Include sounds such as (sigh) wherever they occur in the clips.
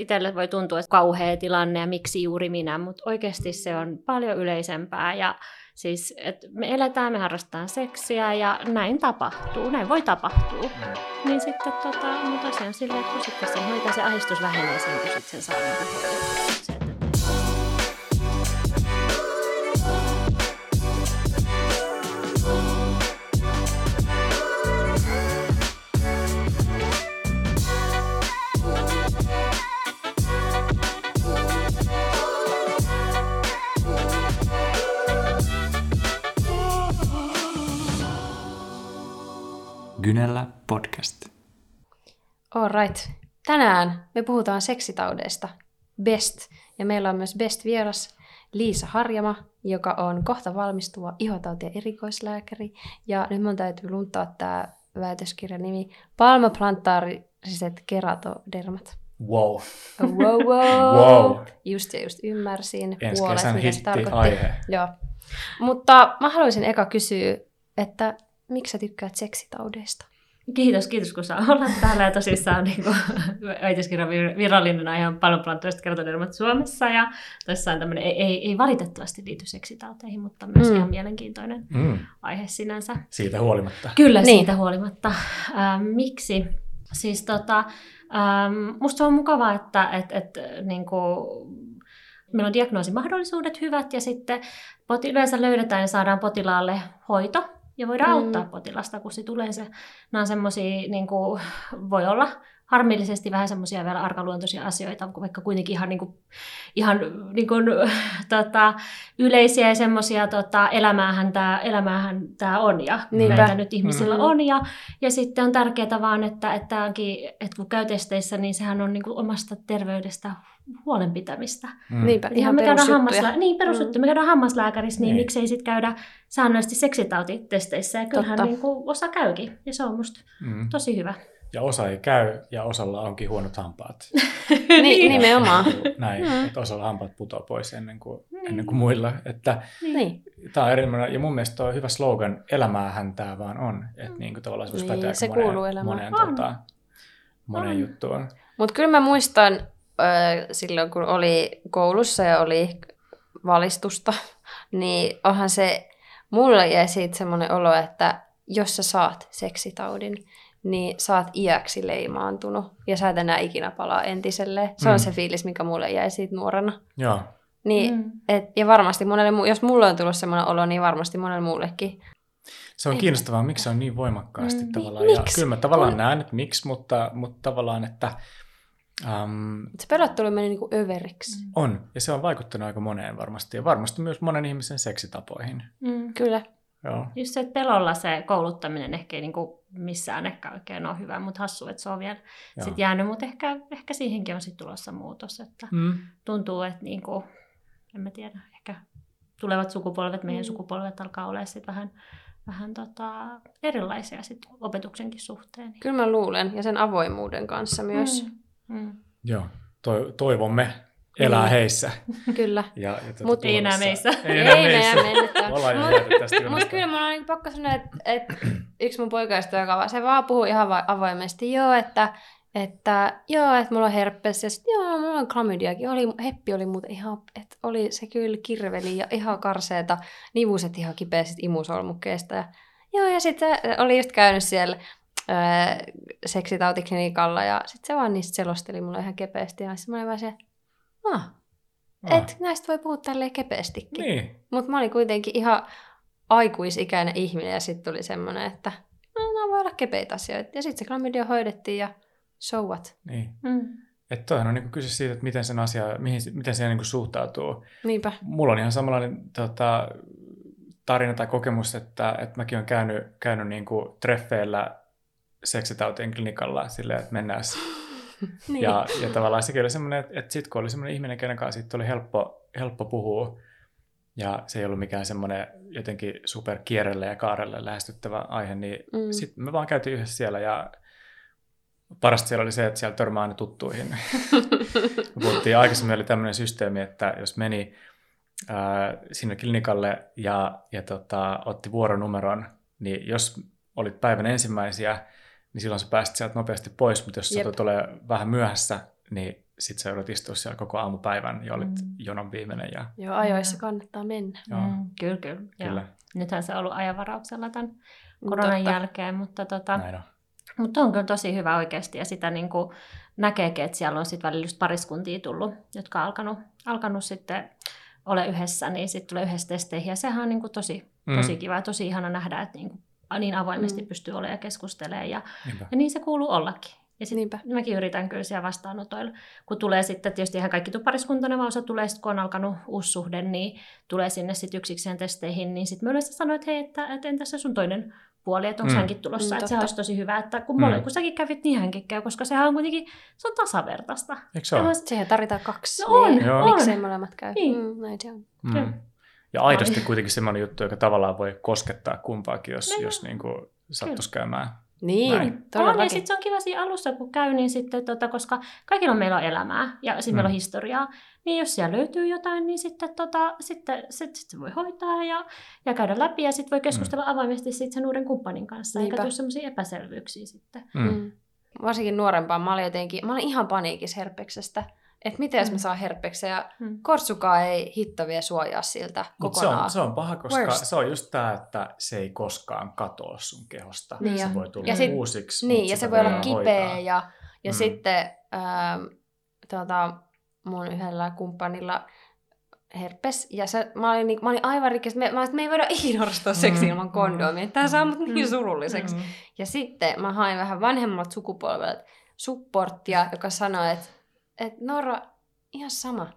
itselle voi tuntua, että kauhea tilanne ja miksi juuri minä, mutta oikeasti se on paljon yleisempää ja siis, että me eletään, me harrastetaan seksiä ja näin tapahtuu, näin voi tapahtua. Mm. Niin sitten tota, mutta tosiaan silleen, että kun sitten se, se ahdistus vähenee sen, kun sitten sen saa niin Kynellä podcast. right. Tänään me puhutaan seksitaudeista. Best. Ja meillä on myös Best vieras Liisa Harjama, joka on kohta valmistuva ihotauti- ja erikoislääkäri. Ja nyt mun täytyy luntaa tämä väitöskirjan nimi Palmaplantaariset keratodermat. Wow. Wow, wow. (laughs) wow. Just ja just ymmärsin Ensi puolet, mitä se tarkoitti. Aihe. Joo. Mutta mä haluaisin eka kysyä, että miksi sä tykkäät seksitaudeista? Kiitos, kiitos kun saa olla täällä. Ja tosissaan niin (laughs) äitiskirjan virallinen aihe on paljon plantoista kertodermat Suomessa. Ja tosissaan tämmöinen ei, ei, ei, valitettavasti liity seksitauteihin, mutta myös mm. ihan mielenkiintoinen mm. aihe sinänsä. Siitä huolimatta. Kyllä, niin. siitä huolimatta. Ähm, miksi? Siis tota, ähm, musta on mukavaa, että et, et, niin kuin, meillä on diagnoosimahdollisuudet hyvät ja sitten yleensä löydetään ja saadaan potilaalle hoito ja voidaan mm. auttaa potilasta, kun se tulee se, nämä on semmoisia, niin kuin, voi olla harmillisesti vähän semmoisia vielä arkaluontoisia asioita, vaikka kuitenkin ihan, niin kuin, ihan niin kuin, tota, yleisiä ja semmoisia tota, elämäähän tämä elämäähän tää on ja Niinpä. näitä nyt ihmisillä mm-hmm. on. Ja, ja sitten on tärkeää vaan, että, että, että kun käy testeissä, niin sehän on niin kuin omasta terveydestä huolenpitämistä. Mm. Niinpä, ihan, ihan me käydään hammaslä... Niin, perusjuttu. Mm. Me käydään hammaslääkärissä, niin, niin. miksei sitten käydä säännöllisesti seksitautitesteissä. Ja kyllähän niin kuin osa käykin. Ja se on musta mm. tosi hyvä. Ja osa ei käy, ja osalla onkin huonot hampaat. (laughs) niin, nimenomaan. Näin, mm. että osalla hampaat putoaa pois ennen kuin, niin. ennen kuin muilla. Että niin. Tämä on erinomainen, ja mun mielestä on hyvä slogan, elämäähän tämä vaan on. Että niin kuin tavallaan se niin, se moneen, kuuluu elämään. moneen, tota, moneen on. juttuun. Mutta kyllä mä muistan silloin, kun oli koulussa ja oli valistusta, (laughs) niin onhan se, mulle jäi siitä semmoinen olo, että jos sä saat seksitaudin, niin sä oot iäksi leimaantunut ja sä et enää ikinä palaa entiselle. Se mm. on se fiilis, mikä mulle jäi siitä nuorena. Joo. Niin, mm. et, ja varmasti monelle, jos mulle on tullut semmoinen olo, niin varmasti monelle muullekin. Se on kiinnostavaa, miksi se on niin voimakkaasti mm, tavallaan. Miksi? Ja kyllä mä tavallaan Kun... näen, että miksi, mutta, mutta tavallaan, että... Um, se pelottelu meni niin kuin överiksi. On, ja se on vaikuttanut aika moneen varmasti, ja varmasti myös monen ihmisen seksitapoihin. Mm, kyllä. Joo. Just se, että pelolla se kouluttaminen ehkä ei niin kuin missään ehkä oikein ole hyvä, mutta hassu, että se on vielä sit jäänyt, mutta ehkä, ehkä siihenkin on sitten tulossa muutos, että mm. tuntuu, että niin kuin, en mä tiedä, ehkä tulevat sukupolvet, meidän mm. sukupolvet alkaa olla sitten vähän, vähän tota, erilaisia sit opetuksenkin suhteen. Kyllä mä luulen, ja sen avoimuuden kanssa myös. Mm. Mm. Joo, toivomme elää niin. heissä. (laughs) Kyllä. Ja, ja tuota, Mutta ei enää meissä. Ei enää meissä. Mutta kyllä mulla on niin pakko sanoa, että, että yksi mun poikaista, joka se vaan puhuu ihan avoimesti, joo, että, että joo, että mulla on herpes ja sitten joo, mulla on klamydiakin. Oli, heppi oli muuten ihan, että oli se kyllä kirveli ja ihan karseeta, nivuset ihan kipeästi imusolmukkeesta. Ja, joo, ja sitten oli just käynyt siellä öö, seksitautiklinikalla ja sitten se vaan niistä selosteli mulle ihan kepeästi ja sitten mä olin vaan se, ah, ah. että näistä voi puhua tälleen kepeästikin. Niin. Mutta mä olin kuitenkin ihan aikuisikäinen ihminen ja sitten tuli semmoinen, että no, nämä voi olla kepeitä asioita. Ja sitten se klamydia hoidettiin ja so what. Niin. Mm. Että toihan on niin kyse siitä, että miten sen asia, mihin, miten se niin suhtautuu. Niinpä. Mulla on ihan samanlainen tota, tarina tai kokemus, että, että mäkin olen käynyt, käynyt niin kuin treffeillä seksitautien klinikalla silleen, että mennään (gasps) niin. ja, ja tavallaan sekin oli semmoinen, että, että sitten kun oli semmoinen ihminen, kenen kanssa oli helppo, helppo puhua, ja se ei ollut mikään semmoinen jotenkin super kierrelle ja kaarelle lähestyttävä aihe, niin mm. sitten me vaan käytiin yhdessä siellä ja parasta siellä oli se, että siellä törmää aina tuttuihin. (laughs) puhuttiin aikaisemmin oli tämmöinen systeemi, että jos meni ää, sinne klinikalle ja, ja tota, otti vuoronumeron, niin jos olit päivän ensimmäisiä, niin silloin sä pääsit sieltä nopeasti pois, mutta jos sä tulee vähän myöhässä, niin sitten sä joudut istua siellä koko aamupäivän ja olit mm. jonon viimeinen. Ja... Joo, ajoissa kannattaa mennä. Joo. Mm, kyllä, kyllä. kyllä. Nythän se on ollut ajanvarauksella tämän koronan Totta. jälkeen, mutta, tota, Näin on. mutta on kyllä tosi hyvä oikeasti ja sitä niin kuin näkeekin, että siellä on sitten välillä just pariskuntia tullut, jotka on alkanut, alkanut sitten ole yhdessä, niin sitten tulee yhdessä testeihin ja sehän on niin kuin tosi, mm. tosi kiva ja tosi ihana nähdä, että niin, kuin, niin avoimesti mm. pystyy olemaan ja keskustelemaan ja, ja niin se kuuluu ollakin. Ja sitten mäkin yritän kyllä siellä vastaanotoilla. Kun tulee sitten, tietysti ihan kaikki pariskuntana, vaan osa tulee sitten, kun on alkanut uusi suhde, niin tulee sinne sitten yksikseen testeihin, niin sitten mä yleensä sanoin, että hei, että, että entäs se sun toinen puoli, että onko mm. hänkin tulossa. Mm, että se olisi tosi hyvä, että kun, mm. kun säkin kävit, niin hänkin käy, koska sehän on kuitenkin, se on tasavertaista. Eikö se ole? Siihen tarvitaan kaksi. No on, niin. on. Miksei molemmat käy? Niin. Mm, näin se on. Mm. Ja aidosti kuitenkin semmoinen juttu, joka tavallaan voi koskettaa kumpaakin, jos, no, jos niin kuin sattuisi käymään niin, Näin. On, ja sitten se on kiva siinä alussa, kun käy, niin sitten, tota, koska kaikilla meillä on elämää ja sitten mm. meillä on mm. historiaa, niin jos siellä löytyy jotain, niin sitten, tota, sitten sit, sit se voi hoitaa ja, ja käydä läpi ja sitten voi keskustella mm. avoimesti sit sen uuden kumppanin kanssa, Niinpä. eikä tule sellaisia epäselvyyksiä sitten. Mm. Mm. Varsinkin nuorempaan, mä olin jotenkin, mä olin ihan paniikissa herpeksestä että miten jos mä mm. saan herpeksen ja mm. kortsukaa ei hitto vie suojaa siltä Mut kokonaan. Se on, se on paha, koska Worst. se on just tämä, että se ei koskaan katoa sun kehosta. Niin se voi tulla ja sit, uusiksi. Niin, ja se voi olla kipeä hoitaa. ja, ja mm. sitten ähm, tota, mun yhdellä kumppanilla herpes, ja se, mä, olin, mä olin aivan rikki, me, mä, me ei voida ikinä harrastaa seksiä mm. ilman kondomia, tämä saa mut niin mm. surulliseksi. Mm. Ja sitten mä hain vähän vanhemmalta sukupolvelta supporttia, joka sanoi, että että Nora, ihan sama.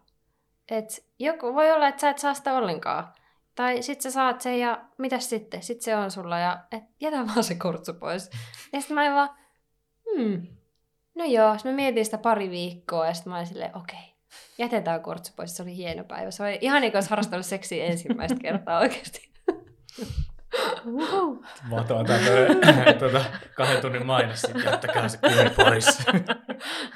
että joku, voi olla, että sä et saa sitä ollenkaan. Tai sit sä saat sen ja mitä sitten? Sitten se on sulla ja et jätä (laughs) vaan se kortsu pois. Ja sitten mä vaan, hmm, no joo. Sitten mä mietin sitä pari viikkoa ja sitten mä olin silleen, okei, okay, jätetään kortsu pois. Se oli hieno päivä. Se oli ihan niin kuin olisi harrastanut seksiä ensimmäistä kertaa oikeasti. (laughs) Mato tämä tämmöinen tuota, kahden tunnin mainos, sitten jättäkää se kuvi pois.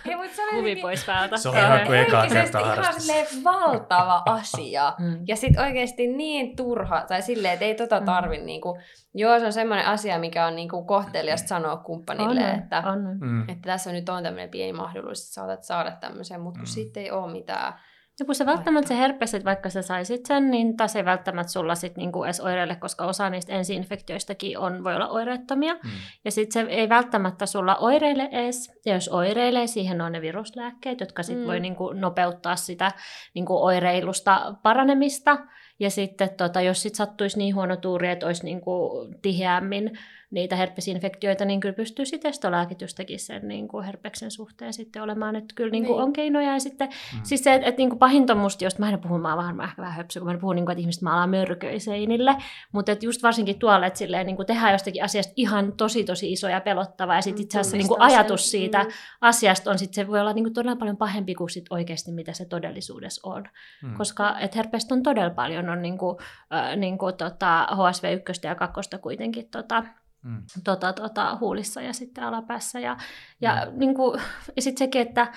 Ei, mutta se kuvi pois päältä. Se on ihan kuin ekaa kertaa harrastus. ihan valtava asia. Mm. Ja sitten oikeasti niin turha, tai silleen, että ei tota tarvi. Mm. Niinku, joo, se on semmoinen asia, mikä on niinku kohteliasta sanoa kumppanille, on, että, on. Mm. että tässä nyt on tämmöinen pieni mahdollisuus, että saatat saada tämmöisen, mutta kun mm. sitten ei ole mitään ja kun se välttämättä se herpes, että vaikka sä saisit sen, niin taas ei välttämättä sulla sit niinku edes oireille, koska osa niistä ensiinfektioistakin on, voi olla oireettomia. Mm. Ja sitten se ei välttämättä sulla oireille edes. Ja jos oireilee, siihen on ne viruslääkkeet, jotka sit mm. voi niinku nopeuttaa sitä niinku oireilusta paranemista. Ja sitten tota, jos sit sattuisi niin huono tuuri, että olisi niinku tiheämmin niitä herpesinfektioita, niin kyllä pystyy sitten estolääkitystäkin sen niin kuin herpeksen suhteen sitten olemaan. Että kyllä niin kuin niin. on keinoja. Ja sitten, mm. siis se, että, että niin kuin pahinta musta, josta mä en puhu, mä oon ehkä vähän höpsy, kun mä puhun, niin kuin, että ihmiset maalaa mörköiseinille. Mutta että just varsinkin tuolle, että silleen, niin kuin tehdään jostakin asiasta ihan tosi tosi iso ja pelottava. Ja sitten mm, itse asiassa niin kuin ajatus siitä mm. asiasta on, sitten se voi olla niin kuin todella paljon pahempi kuin sit oikeasti mitä se todellisuudessa on. Mm. Koska että herpestä on todella paljon, on niin kuin, äh, niin kuin, tota, HSV1 ja 2 kuitenkin tota, mm. tota, tota, huulissa ja sitten alapäässä. Ja, ja, mm. niin kuin, ja sitten sekin, että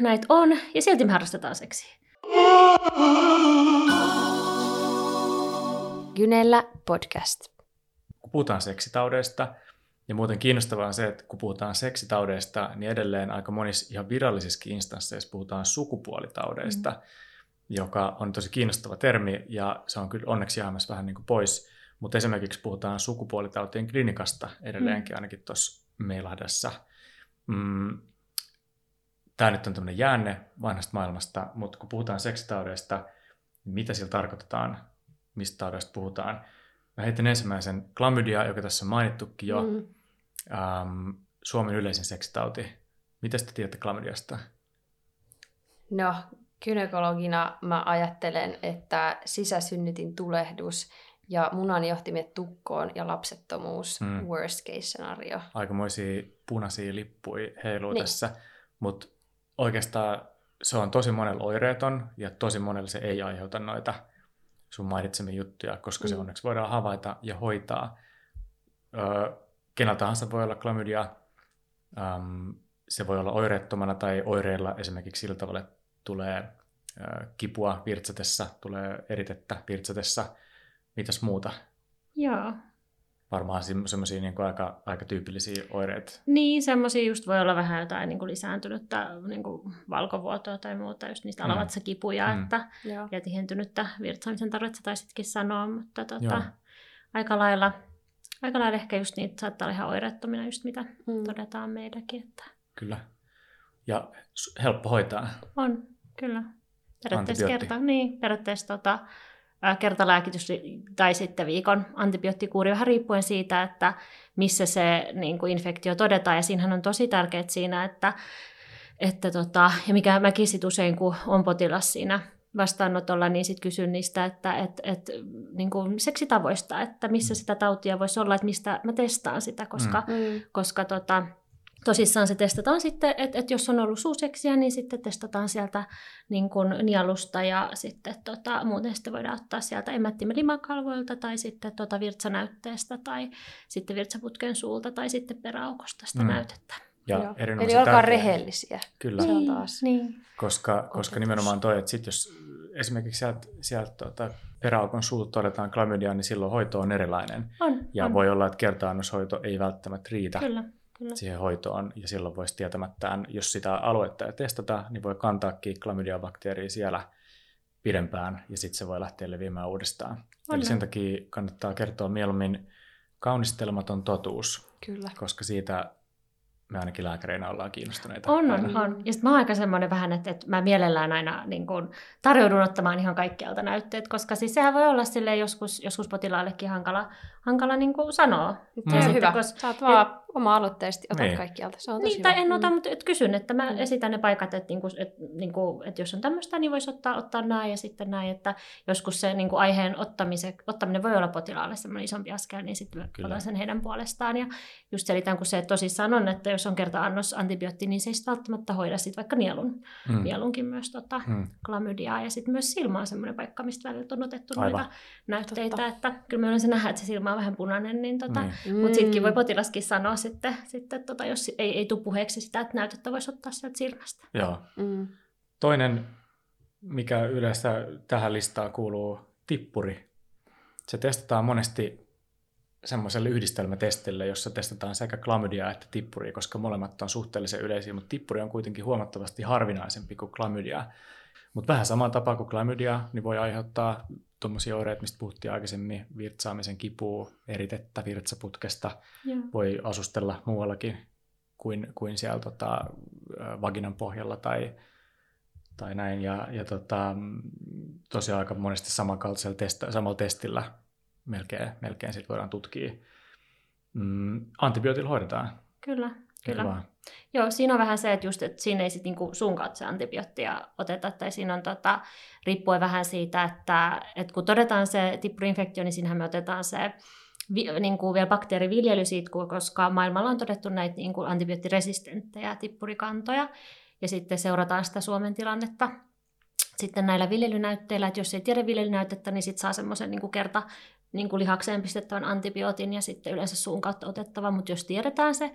näitä on, ja silti me harrastetaan seksiä. Gynellä podcast. Kun puhutaan seksitaudeista, ja muuten kiinnostavaa on se, että kun puhutaan seksitaudeista, niin edelleen aika monissa ihan virallisissa instansseissa puhutaan sukupuolitaudeista, mm. joka on tosi kiinnostava termi, ja se on kyllä onneksi jäämässä vähän niin kuin pois mutta esimerkiksi puhutaan sukupuolitautien klinikasta edelleenkin, mm. ainakin tuossa Meilahdessa. Mm, Tämä nyt on tämmöinen jäänne vanhasta maailmasta, mutta kun puhutaan seksitaudeista, niin mitä sillä tarkoitetaan, mistä taudeista puhutaan. Mä heitän ensimmäisen klamydia, joka tässä on mainittukin jo, mm. ähm, Suomen yleisin seksitauti. Mitä te tiedätte klamydiasta? No, gynekologina mä ajattelen, että sisäsynnytin tulehdus ja munanjohtimet tukkoon ja lapsettomuus, mm. worst case scenario. Aikamoisia punaisia lippuja heiluu niin. tässä, mutta oikeastaan se on tosi monella oireeton ja tosi monella se ei aiheuta noita sun mainitsemia juttuja, koska mm. se onneksi voidaan havaita ja hoitaa. Öö, kenellä tahansa voi olla klamydia, öm, se voi olla oireettomana tai oireilla esimerkiksi sillä tavalla, että tulee ö, kipua virtsatessa, tulee eritettä virtsatessa, Mitäs muuta? Joo. varmaan semmoisia niin aika, aika tyypillisiä oireita. Niin, semmoisia just voi olla vähän jotain niin kuin lisääntynyttä niin kuin valkovuotoa tai muuta, just niistä mm. alavatsakipuja, mm. että, ja tihentynyttä virtsaamisen tarvetta taisitkin sanoa, mutta tota, aika lailla, aika lailla ehkä just niitä saattaa olla ihan oireettomina, just mitä mm. todetaan meidänkin. Että... Kyllä. Ja helppo hoitaa. On, kyllä. Periaatteessa kerta, niin, periaatteessa tota, kertalääkitys tai sitten viikon antibioottikuuri, vähän riippuen siitä, että missä se niin kuin infektio todetaan. Ja siinähän on tosi tärkeää siinä, että, että tota, ja mikä mäkin sit usein, kun on potilas siinä vastaanotolla, niin sitten kysyn niistä, että et, et, niin kuin seksitavoista, että missä mm. sitä tautia voisi olla, että mistä mä testaan sitä, koska, mm. koska tota, tosissaan se testataan sitten, että, että jos on ollut suuseksiä, niin sitten testataan sieltä niin kuin nielusta ja sitten tota, muuten sitten voidaan ottaa sieltä emättimen limakalvoilta tai sitten tota virtsanäytteestä tai sitten virtsaputken suulta tai sitten peräaukosta sitä mm. näytettä. Ja Eli olkaa rehellisiä. Kyllä. On taas. Niin. Koska, koska nimenomaan toi, että sit jos esimerkiksi sieltä, sieltä tuota, peräaukon suut todetaan klamydia, niin silloin hoito on erilainen. On, ja on. voi olla, että kertaannoshoito ei välttämättä riitä. Kyllä Kyllä. siihen hoitoon, ja silloin voisi tietämättään, jos sitä aluetta ei testata, niin voi kantaakin klamydia-bakteeria siellä pidempään, ja sitten se voi lähteä leviämään uudestaan. On Eli sen takia kannattaa kertoa mieluummin kaunistelematon totuus, Kyllä. koska siitä me ainakin lääkäreinä ollaan kiinnostuneita. On, on, on. Ja sitten mä oon aika semmoinen vähän, että, että mä mielellään aina niin kun, tarjoudun ottamaan ihan kaikkialta näytteet, koska siis sehän voi olla sille joskus, joskus potilaallekin hankala, hankala niin kuin sanoa. Mm. Ja hyvä. Koska, Saat vaan oma-aloitteisesti otat niin. kaikkialta. Se on niin, hyvä. tai en ota, mm. mutta et kysyn, että mä mm. esitän ne paikat, että, niinku, että, niinku, että jos on tämmöistä, niin voisi ottaa, ottaa näin ja sitten näin, että joskus se niinku, aiheen ottaminen voi olla potilaalle semmoinen isompi askel, niin sitten otan sen heidän puolestaan. Ja just selitän, kun se tosissaan on, että jos on kerta annos antibiootti, niin se ei välttämättä hoida sit vaikka nielun, mm. nielunkin myös tota, mm. klamydiaa. Ja sitten myös silmä on semmoinen paikka, mistä välillä on otettu Aivan. noita näytteitä, Totta. että kyllä me yleensä nähdään, että se silmä on vähän punainen, niin tota, mm. mutta sittenkin voi potilaskin sanoa sitten, sitten tota, jos ei, ei tule puheeksi sitä, että näytettä voisi ottaa sieltä silmästä. Joo. Mm. Toinen, mikä yleensä tähän listaan kuuluu, tippuri. Se testataan monesti semmoiselle yhdistelmätestille, jossa testataan sekä klamydia että tippuri, koska molemmat on suhteellisen yleisiä, mutta tippuri on kuitenkin huomattavasti harvinaisempi kuin klamydia. Mutta vähän samaan tapaan kuin klamydia, niin voi aiheuttaa tuommoisia oireita, mistä puhuttiin aikaisemmin, virtsaamisen kipua, eritettä virtsaputkesta, Joo. voi asustella muuallakin kuin, kuin siellä tota, vaginan pohjalla tai, tai näin. Ja, ja tota, tosiaan aika monesti samankaltaisella testa, samalla testillä melkein, melkein sit voidaan tutkia. Mm, antibiootilla hoidetaan. Kyllä, kyllä. Kyllä Joo, siinä on vähän se, että, just, että siinä ei sit niinku sun kautta antibioottia oteta, tai siinä on tota, riippuen vähän siitä, että, että kun todetaan se tippurinfektio, niin siinähän me otetaan se vi, niin kuin vielä bakteeriviljely siitä, koska maailmalla on todettu näitä niin kuin antibioottiresistenttejä tippurikantoja, ja sitten seurataan sitä Suomen tilannetta sitten näillä viljelynäytteillä, että jos ei tiedä viljelynäytettä, niin sitten saa semmoisen niin kerta niin kuin lihakseen pistettävän antibiootin ja sitten yleensä suun kautta otettava, mutta jos tiedetään se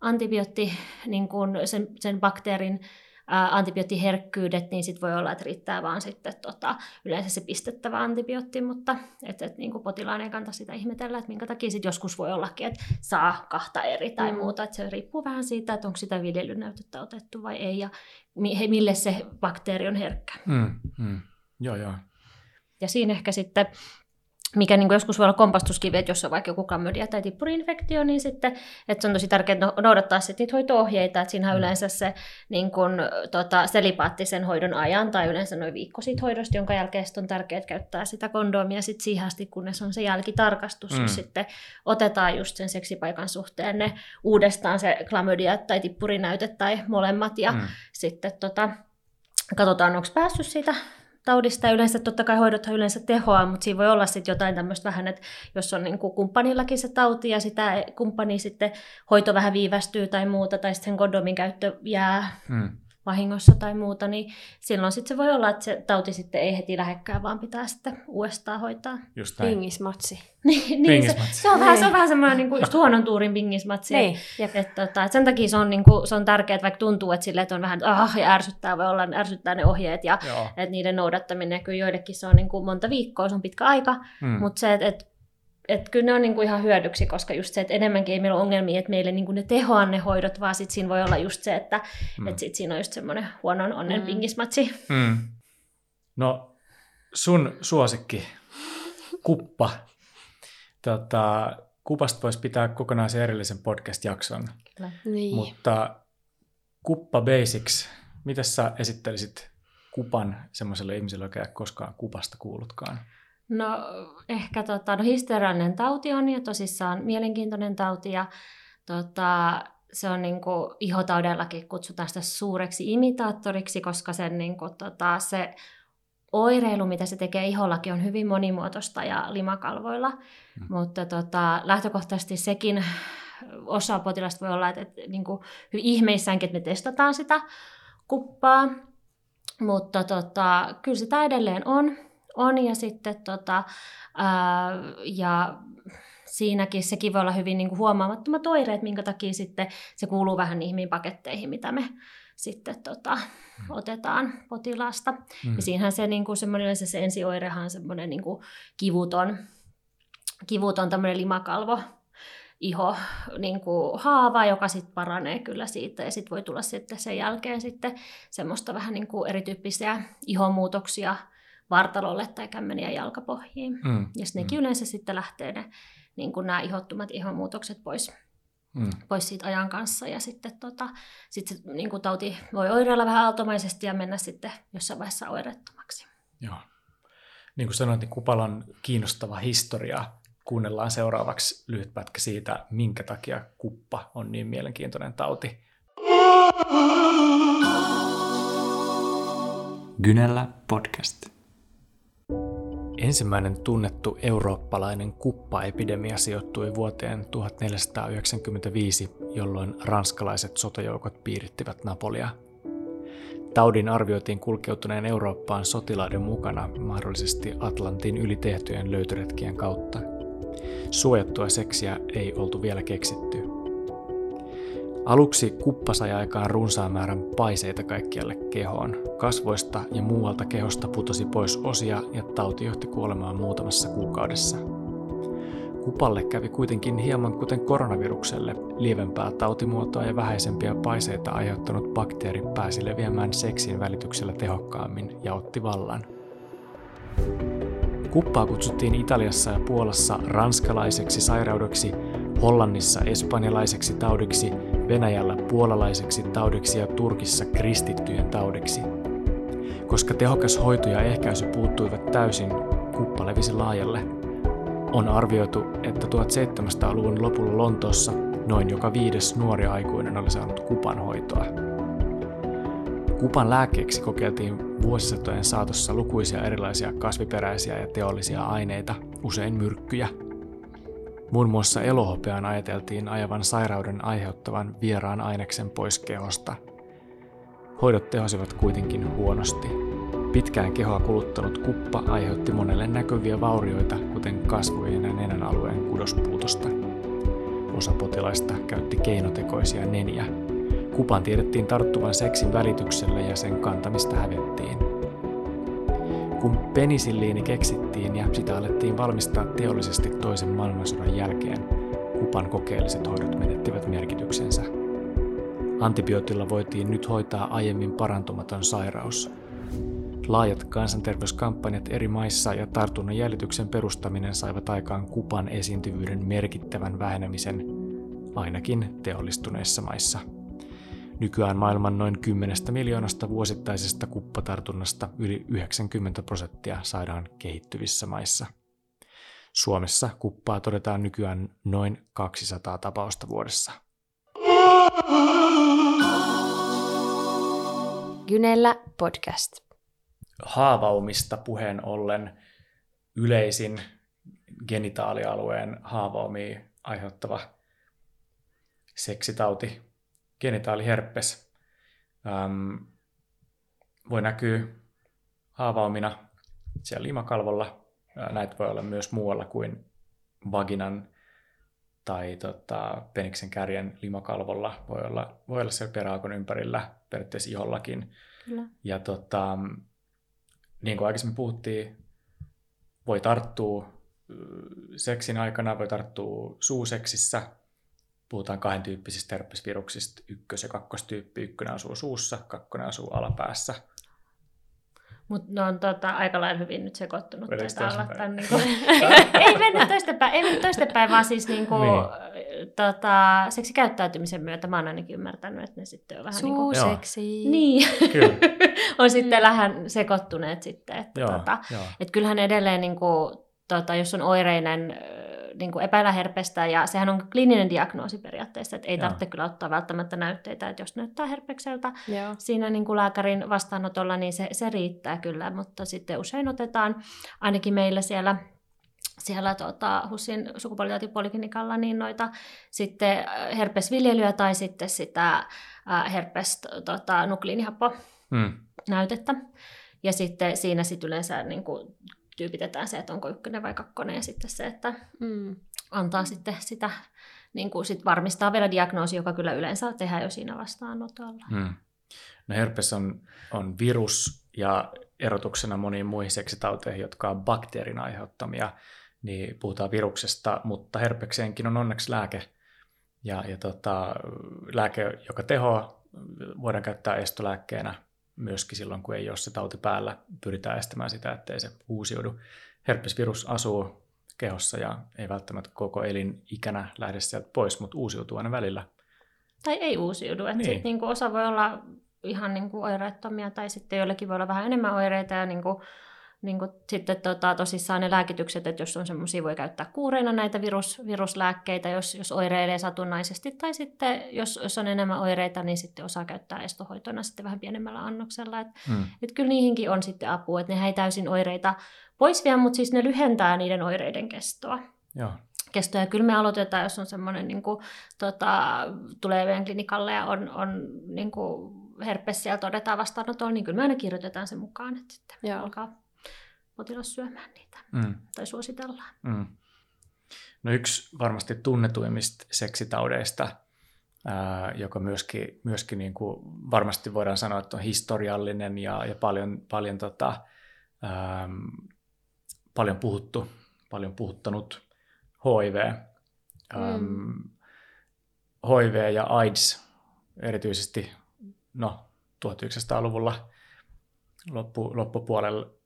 antibiootti, niin kuin sen, sen bakteerin ää, antibioottiherkkyydet, niin sitten voi olla, että riittää vaan sitten tota, yleensä se pistettävä antibiootti, mutta et, et, niin kuin potilaan ei kannata sitä ihmetellä, että minkä takia sitten joskus voi ollakin, että saa kahta eri tai mm. muuta, että se riippuu vähän siitä, että onko sitä viljelynäytettä otettu vai ei ja mille se bakteeri on herkkä. Mm, mm. Joo, joo. Ja siinä ehkä sitten mikä niin joskus voi olla kompastuskivi, että jos on vaikka joku klamydia tai tippuriinfektio, niin sitten, että se on tosi tärkeää no, noudattaa sitten niitä hoito-ohjeita, että siinähän mm. yleensä se niin kun, tota, selipaattisen hoidon ajan tai yleensä noin viikko siitä hoidosta, jonka jälkeen on tärkeää käyttää sitä kondomia sitten siihen asti, kunnes on se jälkitarkastus, mm. jos sitten otetaan just sen seksipaikan suhteen ne uudestaan se klamydia tai tippurinäyte tai molemmat ja mm. sitten tota, katsotaan, onko päässyt siitä taudista. Yleensä totta kai hoidothan yleensä tehoa, mutta siinä voi olla sitten jotain tämmöistä vähän, että jos on niin kuin kumppanillakin se tauti ja sitä kumppani sitten hoito vähän viivästyy tai muuta, tai sitten sen kondomin käyttö jää hmm vahingossa tai muuta, niin silloin sitten se voi olla, että se tauti sitten ei heti lähekkää, vaan pitää sitten uudestaan hoitaa. Just näin. Pingismatsi. (laughs) niin, niin se, se, on vähän, se on vähän semmoinen niin kuin just (laughs) huonon tuurin pingismatsi. Niin. Et, et, tota, et sen takia se on, niin kuin, se on tärkeää, että vaikka tuntuu, että, sille, että on vähän ah, ja ärsyttää, voi olla ärsyttää ne ohjeet ja että niiden noudattaminen, kyllä joillekin se on niin kuin monta viikkoa, se on pitkä aika, hmm. mutta se, että et, et kyllä ne on niinku ihan hyödyksi, koska just se, että enemmänkin ei meillä ole ongelmia, että meille niinku ne tehoa ne hoidot, vaan sit siinä voi olla just se, että mm. et sit siinä on just semmoinen huonon onnen mm. pingismatsi. Mm. No sun suosikki, kuppa. Tota, kupasta voisi pitää kokonaisen erillisen podcast-jakson. Kyllä. Niin. Mutta kuppa basics, mitä sä esittelisit kupan semmoiselle ihmiselle, joka ei koskaan kupasta kuullutkaan? No ehkä tota, no, historiallinen tauti on ja tosissaan mielenkiintoinen tauti ja tota, se on niin kuin, ihotaudellakin kutsutaan sitä suureksi imitaattoriksi, koska sen, niin kuin, tota, se oireilu, mitä se tekee ihollakin, on hyvin monimuotoista ja limakalvoilla. Mm. Mutta tota, lähtökohtaisesti sekin osa potilasta voi olla, että, että niin kuin, hyvin ihmeissäänkin, että me testataan sitä kuppaa. Mutta tota, kyllä sitä edelleen on on ja sitten tota, ää, ja siinäkin sekin voi olla hyvin niin kuin huomaamattomat oireet, minkä takia sitten se kuuluu vähän niihin paketteihin, mitä me sitten tota, mm. otetaan potilaasta. Mm. Ja siinähän se, niin kuin semmoinen, se, se ensioirehan on semmoinen niin kuin kivuton, kivuton tämmöinen limakalvo, iho niin kuin haava, joka sitten paranee kyllä siitä. Ja sitten voi tulla sitten sen jälkeen sitten semmoista vähän niin kuin erityyppisiä ihomuutoksia, vartalolle tai kämmeniä jalkapohjiin. Mm. Ja nekin mm. yleensä sitten lähtee ne, niin kuin nämä ihottumat ihonmuutokset pois, mm. pois siitä ajan kanssa. Ja sitten tota, sit se, niin kuin tauti voi oireilla vähän aaltomaisesti ja mennä sitten jossain vaiheessa oireettomaksi. Joo. Niin kuin sanoit, niin Kupalan kiinnostava historia. Kuunnellaan seuraavaksi lyhyt pätkä siitä, minkä takia kuppa on niin mielenkiintoinen tauti. Gynellä podcast. Ensimmäinen tunnettu eurooppalainen kuppaepidemia sijoittui vuoteen 1495, jolloin ranskalaiset sotajoukot piirittivät Napolia. Taudin arvioitiin kulkeutuneen Eurooppaan sotilaiden mukana mahdollisesti Atlantin yli tehtyjen löytöretkien kautta. Suojattua seksiä ei oltu vielä keksitty. Aluksi kuppa sai aikaan runsaan määrän paiseita kaikkialle kehoon. Kasvoista ja muualta kehosta putosi pois osia ja tauti johti kuolemaan muutamassa kuukaudessa. Kupalle kävi kuitenkin hieman kuten koronavirukselle, lievempää tautimuotoa ja vähäisempiä paiseita aiheuttanut bakteeri pääsi leviämään seksin välityksellä tehokkaammin ja otti vallan. Kuppaa kutsuttiin Italiassa ja Puolassa ranskalaiseksi sairaudeksi, Hollannissa espanjalaiseksi taudiksi Venäjällä puolalaiseksi taudiksi ja Turkissa kristittyjen taudiksi. Koska tehokas hoito ja ehkäisy puuttuivat täysin, kuppa levisi laajalle. On arvioitu, että 1700-luvun lopulla Lontoossa noin joka viides nuori aikuinen oli saanut kupan hoitoa. Kupan lääkkeeksi kokeiltiin vuosisatojen saatossa lukuisia erilaisia kasviperäisiä ja teollisia aineita, usein myrkkyjä – Muun muassa elohopean ajateltiin ajavan sairauden aiheuttavan vieraan aineksen pois kehosta. Hoidot tehosivat kuitenkin huonosti. Pitkään kehoa kuluttanut kuppa aiheutti monelle näkyviä vaurioita, kuten kasvojen ja nenän alueen kudospuutosta. Osa potilaista käytti keinotekoisia neniä. Kupan tiedettiin tarttuvan seksin välityksellä ja sen kantamista hävettiin. Kun penisilliini keksittiin ja sitä alettiin valmistaa teollisesti toisen maailmansodan jälkeen, kupan kokeelliset hoidot menettivät merkityksensä. Antibiootilla voitiin nyt hoitaa aiemmin parantumaton sairaus. Laajat kansanterveyskampanjat eri maissa ja tartunnan jäljityksen perustaminen saivat aikaan kupan esiintyvyyden merkittävän vähenemisen, ainakin teollistuneissa maissa. Nykyään maailman noin 10 miljoonasta vuosittaisesta kuppatartunnasta yli 90 prosenttia saadaan kehittyvissä maissa. Suomessa kuppaa todetaan nykyään noin 200 tapausta vuodessa. Gynellä podcast. Haavaumista puheen ollen yleisin genitaalialueen haavaumia aiheuttava seksitauti genitaaliherpes ähm, voi näkyä haavaumina siellä limakalvolla. Näitä voi olla myös muualla kuin vaginan tai tota, peniksen kärjen limakalvolla. Voi olla, voi olla siellä peräaukon ympärillä, periaatteessa ihollakin. Kyllä. Ja tota, niin kuin aikaisemmin puhuttiin, voi tarttua seksin aikana voi tarttua suuseksissä. Puhutaan kahden tyyppisistä herpesviruksista, ykkös- ja kakkostyyppi. Ykkönen asuu suussa, kakkonen asuu alapäässä. Mutta ne on tota, aika lailla hyvin nyt sekoittunut. Olla tämän, niin kuin, (laughs) ei, ei mennyt toistepäin, ei mennyt toistepäin vaan siis niin kuin, niin. Tota, seksikäyttäytymisen myötä mä oon ainakin ymmärtänyt, että ne sitten on vähän Suuseksi. niin Niin. Kyllä. (laughs) on sitten vähän sekoittuneet sitten. Että, joo, tota, joo. Että kyllähän edelleen, niin kuin, tota, jos on oireinen niin kuin epäillä herpestä, ja sehän on kliininen diagnoosi periaatteessa, että ei Joo. tarvitse kyllä ottaa välttämättä näytteitä, että jos näyttää herpekseltä Joo. siinä niin kuin lääkärin vastaanotolla, niin se, se riittää kyllä, mutta sitten usein otetaan, ainakin meillä siellä siellä tota, HUSin sukupuolitautipoliklinikalla niin noita sitten äh, herpesviljelyä tai sitten sitä äh, herpes tota, nukliinihappo hmm. näytettä. Ja sitten siinä sitten yleensä niin kuin, tyypitetään se, että onko ykkönen vai kakkonen ja sitten se, että mm. antaa sitten sitä, niin kuin sit varmistaa vielä diagnoosi, joka kyllä yleensä tehdään jo siinä vastaanotolla. Mm. No herpes on, on virus ja erotuksena moniin muihin seksitauteihin, jotka on bakteerin aiheuttamia, niin puhutaan viruksesta, mutta herpekseenkin on onneksi lääke. Ja, ja tota, lääke, joka tehoa, voidaan käyttää estolääkkeenä myöskin silloin, kun ei ole se tauti päällä, pyritään estämään sitä, ettei se uusiudu. Herpesvirus asuu kehossa ja ei välttämättä koko elinikänä lähde sieltä pois, mutta uusiutuu aina välillä. Tai ei uusiudu. Niin. sit niinku osa voi olla ihan niinku oireettomia tai sitten joillekin voi olla vähän enemmän oireita ja niinku niin kuin, sitten tota, tosissaan ne lääkitykset, että jos on semmoisia, voi käyttää kuureina näitä virus, viruslääkkeitä, jos, jos oireilee satunnaisesti, tai sitten jos, jos on enemmän oireita, niin sitten osaa käyttää estohoitona sitten vähän pienemmällä annoksella. Et, hmm. et kyllä niihinkin on sitten apua, että ne ei täysin oireita pois vie, mutta siis ne lyhentää niiden oireiden kestoa. Joo kestoa. Ja kyllä me aloitetaan, jos on semmoinen, niin kuin, tota, tulee meidän klinikalle ja on, on niin kuin herpes siellä todetaan vastaanotolla, niin kyllä me aina kirjoitetaan sen mukaan, että sitten Joo. alkaa potilas syömään niitä mm. tai suositellaan. Mm. No yksi varmasti tunnetuimmista seksitaudeista, ää, joka myöskin, myöskin niin kuin varmasti voidaan sanoa, että on historiallinen ja, ja paljon, paljon, tota, ää, paljon puhuttu, paljon puhuttanut HIV. Mm. HIV ja AIDS erityisesti no, 1900-luvulla loppu, loppupuolella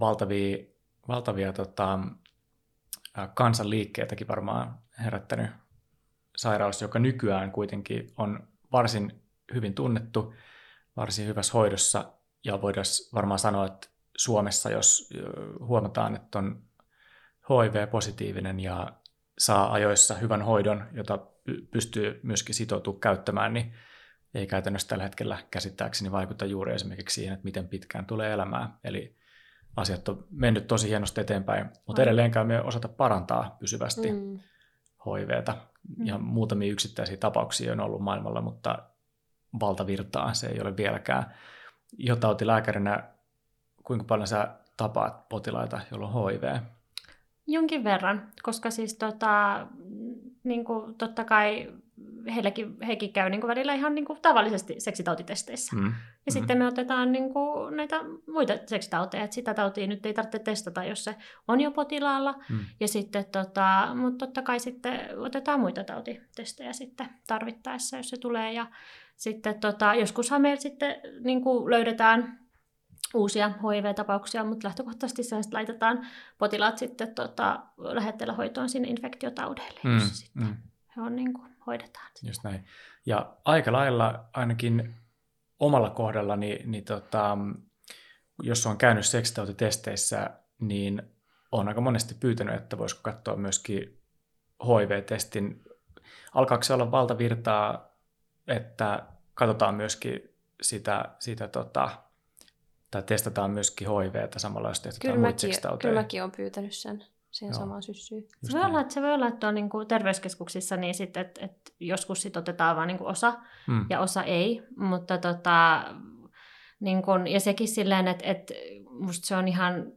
valtavia, valtavia tota, kansanliikkeitäkin varmaan herättänyt sairaus, joka nykyään kuitenkin on varsin hyvin tunnettu, varsin hyvässä hoidossa ja voidaan varmaan sanoa, että Suomessa, jos huomataan, että on HIV-positiivinen ja saa ajoissa hyvän hoidon, jota pystyy myöskin sitoutumaan käyttämään, niin ei käytännössä tällä hetkellä käsittääkseni vaikuta juuri esimerkiksi siihen, että miten pitkään tulee elämää. Eli asiat on mennyt tosi hienosti eteenpäin, mutta edelleenkään me osata parantaa pysyvästi mm. HIVtä. Mm. Ja muutamia yksittäisiä tapauksia on ollut maailmalla, mutta valtavirtaa se ei ole vieläkään. lääkärinä, kuinka paljon sä tapaat potilaita, joilla on HIV? Jonkin verran, koska siis tota, niin kuin, totta kai heilläkin, hekin käy niin kuin välillä ihan niin kuin tavallisesti seksitautitesteissä. Mm. Ja mm. sitten me otetaan niin kuin näitä muita seksitauteja, että sitä tautia nyt ei tarvitse testata, jos se on jo potilaalla. Mm. Ja sitten, tota, mutta totta kai sitten otetaan muita tautitestejä sitten tarvittaessa, jos se tulee. Ja sitten tota, joskushan meillä sitten niin kuin löydetään uusia HIV-tapauksia, mutta lähtökohtaisesti se laitetaan potilaat sitten tota, lähetteellä hoitoon sinne infektiotaudeille, mm, jossa sitten mm. he on niin kuin, hoidetaan. Just näin. Ja aika lailla ainakin omalla kohdalla, niin, niin tota, jos on käynyt seksitautitesteissä, niin on aika monesti pyytänyt, että voisiko katsoa myöskin HIV-testin. Alkaako se olla valtavirtaa, että katsotaan myöskin sitä, sitä tota, tai testataan myöskin HIVtä samalla, jos testataan kyllä seksitauteja. Kyllä mäkin olen pyytänyt sen siihen Joo. samaan syssyyn. Se voi, olla, että se voi olla, että on niin kuin terveyskeskuksissa niin sit, että, että joskus sit otetaan vain niin osa mm. ja osa ei, mutta tota, niin kuin, ja sekin silleen, että, että musta se on ihan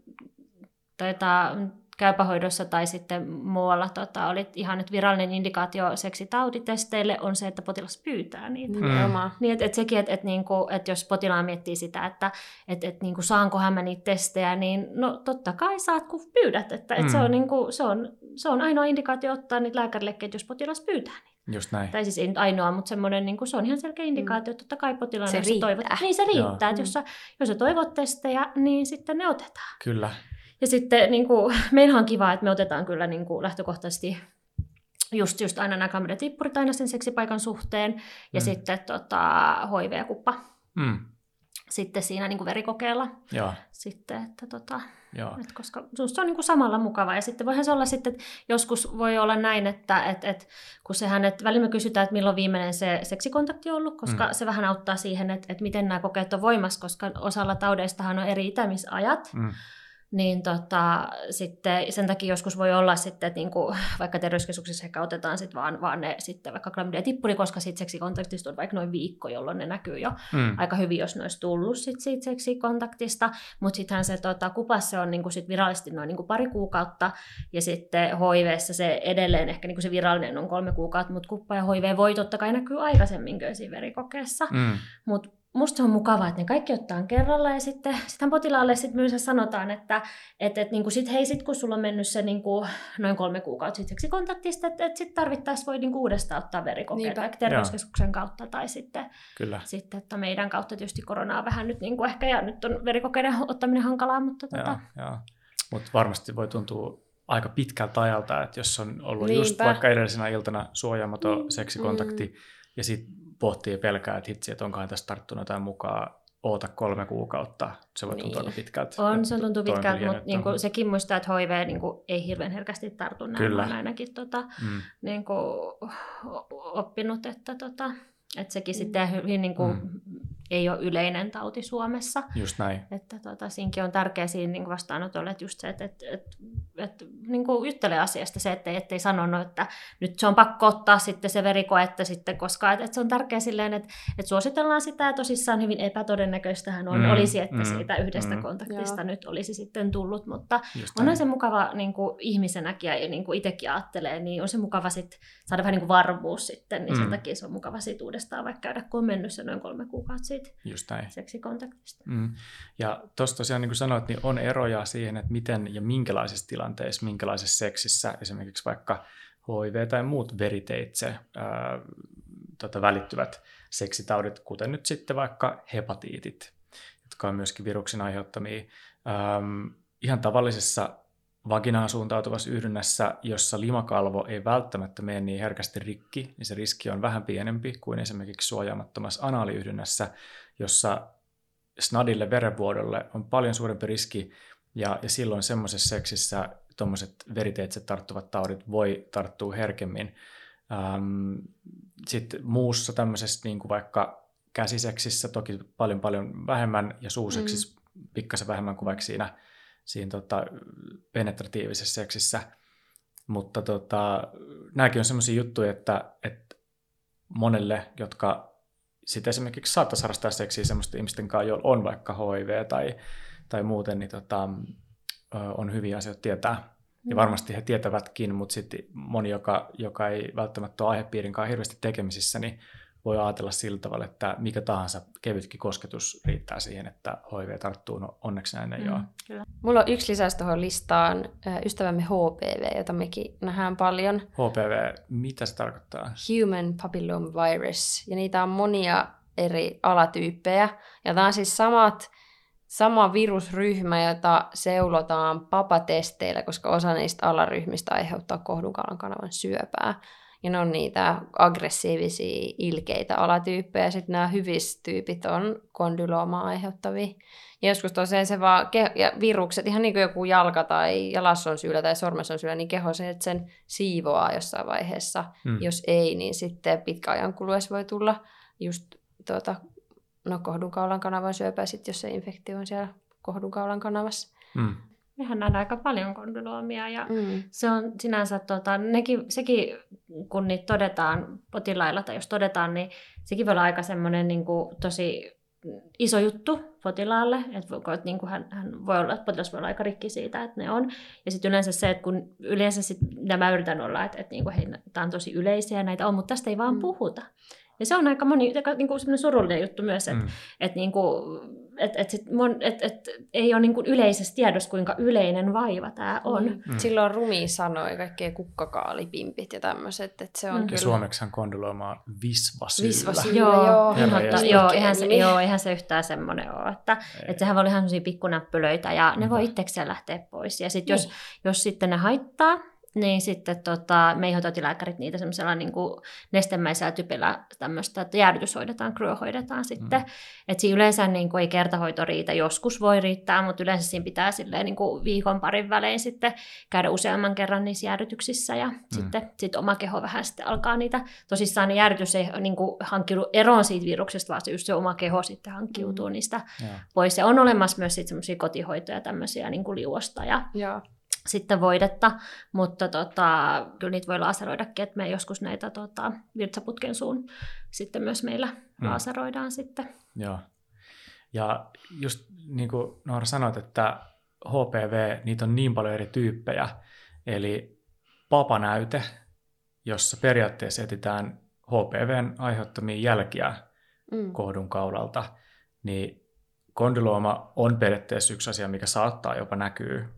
Tota, käypähoidossa tai sitten muualla tota, oli ihan nyt virallinen indikaatio seksitautitesteille on se, että potilas pyytää niitä. Mm. Niin, että et sekin, että et, niinku, et jos potilaan miettii sitä, että et, et, niinku, saankohan mä niitä testejä, niin no totta kai saat, kun pyydät. Että, et mm. se, on, niinku, se, on, se on ainoa indikaatio ottaa niitä lääkärilekkeitä, jos potilas pyytää niitä. Just näin. Tai siis ei nyt ainoa, mutta semmoinen, niin kuin, se on ihan selkeä indikaatio, että totta kai potilaan, se riittää. toivot, niin se riittää, että jos sä, jos sä toivot testejä, niin sitten ne otetaan. Kyllä. Ja sitten niin kuin, (laughs) meillähän on kiva, että me otetaan kyllä niin kuin, lähtökohtaisesti just, just aina nämä kameratippurit aina sen seksipaikan suhteen, ja mm. sitten tota, HIV-kuppa. Mm sitten siinä niin kuin verikokeella. Joo. Sitten, että tota, Joo. Et koska se on niin kuin samalla mukava. Ja sitten voihan se olla sitten, että joskus voi olla näin, että et, et, kun sehän, että välillä me kysytään, että milloin viimeinen se seksikontakti on ollut, koska mm. se vähän auttaa siihen, että, että miten nämä kokeet on voimassa, koska osalla taudeistahan on eri itämisajat. Mm niin tota, sitten sen takia joskus voi olla sitten, että niinku, vaikka terveyskeskuksissa ehkä otetaan sit vaan, vaan ne sitten vaikka klamydia tippuri, koska sitten seksikontaktista on vaikka noin viikko, jolloin ne näkyy jo mm. aika hyvin, jos ne olisi tullut sit siitä seksikontaktista, mutta sittenhän se tota, kupassa on niinku sit virallisesti noin niinku pari kuukautta, ja sitten HIVssä se edelleen ehkä niinku se virallinen on kolme kuukautta, mutta kuppa ja HIV voi totta kai näkyy aikaisemmin siinä verikokeessa, mm. mutta musta se on mukavaa, että ne kaikki ottaa kerralla ja sitten (laughs) sitten potilaalle sit myös sanotaan, että et, et, niin sit, hei, sit kun sulla on mennyt se niin kuin, noin kolme kuukautta sitten kontaktista, että et sitten tarvittaessa voi niin kuin, uudestaan ottaa verikokeita vaikka terveyskeskuksen Joo. kautta tai sitten, Kyllä. sitten että meidän kautta tietysti koronaa vähän nyt niin kuin ehkä ja nyt on verikokeiden (laughs) ottaminen hankalaa, mutta tota... Joo, Mutta varmasti voi tuntua aika pitkältä ajalta, että jos on ollut Niinpä. just vaikka edellisenä iltana suojaamaton mm. seksikontakti mm. ja sitten pohtii pelkää, että hitsi, että onkohan tässä tarttunut jotain mukaan, oota kolme kuukautta. Se voi tuntua niin. pitkältä. On, se tuntuu pitkältä, mutta niin kuin, sekin muistaa, että HIV niin kuin, ei hirveän herkästi tartu. Näin Kyllä. Olen ainakin tota, mm. niin kuin, oppinut, että, tota, että sekin mm. sitten hyvin niin kuin, mm ei ole yleinen tauti Suomessa. Just näin. Että tota, siinäkin on tärkeää siinä niin vastaanotolle, että just se, että, että, että, että niin kuin juttelee asiasta se, että ettei sanonut, että nyt se on pakko ottaa sitten se verikoetta sitten, koska että, että se on tärkeää silleen, että, että suositellaan sitä ja tosissaan hyvin epätodennäköistähän on, mm, olisi, että mm, siitä yhdestä mm, kontaktista joo. nyt olisi sitten tullut, mutta onhan se mukava niin kuin ihmisenäkin ja niin kuin itsekin ajattelee, niin on se mukava sitten saada vähän niin kuin varmuus sitten, niin mm. sen takia se on mukava sitten uudestaan vaikka käydä, kun on mennyt se noin kolme kuukautta siitä Just näin. seksikontaktista. Mm. Ja tuossa tosiaan niin kuin sanoit, niin on eroja siihen, että miten ja minkälaisissa tilanteissa, minkälaisessa seksissä esimerkiksi vaikka HIV tai muut veriteitse ää, tota, välittyvät seksitaudit, kuten nyt sitten vaikka hepatiitit, jotka on myöskin viruksen aiheuttamia. Ähm, ihan tavallisessa vaginaan suuntautuvassa yhdynnässä, jossa limakalvo ei välttämättä mene niin herkästi rikki, niin se riski on vähän pienempi kuin esimerkiksi suojaamattomassa anaaliyhdynnässä, jossa snadille verenvuodolle on paljon suurempi riski, ja, ja silloin semmoisessa seksissä tuommoiset veriteitse tarttuvat taudit voi tarttua herkemmin. Ähm, Sitten muussa tämmöisessä niin kuin vaikka käsiseksissä toki paljon paljon vähemmän ja suuseksissä mm. pikkasen vähemmän kuin vaikka siinä siinä tota, penetratiivisessa seksissä. Mutta tota, nämäkin on sellaisia juttuja, että, että monelle, jotka sitten esimerkiksi saattaisi harrastaa seksiä semmoisten ihmisten kanssa, joilla on vaikka HIV tai, tai muuten, niin tota, on hyviä asioita tietää. Ja mm. varmasti he tietävätkin, mutta sitten moni, joka, joka ei välttämättä ole aihepiirin kanssa hirveästi tekemisissä, niin voi ajatella sillä tavalla, että mikä tahansa kevytkin kosketus riittää siihen, että HIV tarttuu. No onneksi näin ei mm, ole. Kyllä. Mulla on yksi lisäys tuohon listaan, ystävämme HPV, jota mekin nähdään paljon. HPV, mitä se tarkoittaa? Human Papillomavirus. Ja niitä on monia eri alatyyppejä. Ja tämä on siis samat, sama virusryhmä, jota seulotaan papatesteillä, koska osa niistä alaryhmistä aiheuttaa kohdunkalan kanavan syöpää ja ne on niitä aggressiivisia, ilkeitä alatyyppejä, sitten nämä hyvistyypit on kondyloomaa aiheuttavia. Ja joskus tosiaan se vaan, ke- ja virukset, ihan niin kuin joku jalka tai jalasson syylä tai sormesson syylä, niin keho sen, että sen siivoaa jossain vaiheessa. Mm. Jos ei, niin sitten pitkäajan kuluessa voi tulla just tuota, no, kohdunkaulan kanavan syöpä, sit, jos se infektio on siellä kohdunkaulan kanavassa. Mm mehän nähdään aika paljon kondyloomia ja mm. se on sinänsä, tota, nekin, sekin kun niitä todetaan potilailla tai jos todetaan, niin sekin voi olla aika semmoinen niin kuin, tosi iso juttu potilaalle, että niin kuin hän, hän voi olla, että potilas voi olla aika rikki siitä, että ne on. Ja sitten yleensä se, että kun yleensä sit, nämä yritän olla, että, että niin kuin, hei, tämä on tosi yleisiä näitä on, mutta tästä ei vaan mm. puhuta. Ja se on aika moni, niin kuin surullinen juttu myös, että mm. että niin kuin, et, et sit mon, et, et, ei ole niin kuin yleisessä tiedossa, kuinka yleinen vaiva tämä on. Mm. Mm. Silloin rumi sanoi kaikkea kukkakaalipimpit ja tämmöiset. Että se on mm. kyllä... Suomeksihan kondyloima on visvasyllä. Visvasyllä, joo. Joo, joo, joo, eihän se, joo, eihän se yhtään semmoinen ole. Että, että sehän voi olla ihan sellaisia pikkunäppylöitä ja ne voi itsekseen lähteä pois. Ja sit jos, niin. jos sitten ne haittaa, niin sitten tota, me ihototilääkärit niitä semmoisella niin nestemäisellä typillä tämmöistä, että jäädytyshoidetaan, kryohoidetaan sitten. Mm. Että siinä yleensä niin kuin, ei kertahoito riitä, joskus voi riittää, mutta yleensä siinä pitää silleen, niin kuin viikon parin välein sitten käydä useamman kerran niissä jäädytyksissä ja mm. sitten sit oma keho vähän sitten alkaa niitä. Tosissaan ne jäädytys ei niin kuin, hankkiudu eroon siitä viruksesta, vaan se just se oma keho sitten hankkiutuu mm. niistä ja. pois. Ja on olemassa myös sitten semmoisia kotihoitoja tämmöisiä niin kuin liuosta ja, ja sitten voidetta, mutta tota, kyllä niitä voi laaseroidakin, että me joskus näitä tota, virtsaputken suun sitten myös meillä hmm. laaseroidaan sitten. Joo. Ja just niin kuin Noora sanoit, että HPV, niitä on niin paljon eri tyyppejä, eli papanäyte, jossa periaatteessa etitään HPVn aiheuttamia jälkiä mm. kohdun kaulalta, niin kondylooma on periaatteessa yksi asia, mikä saattaa jopa näkyä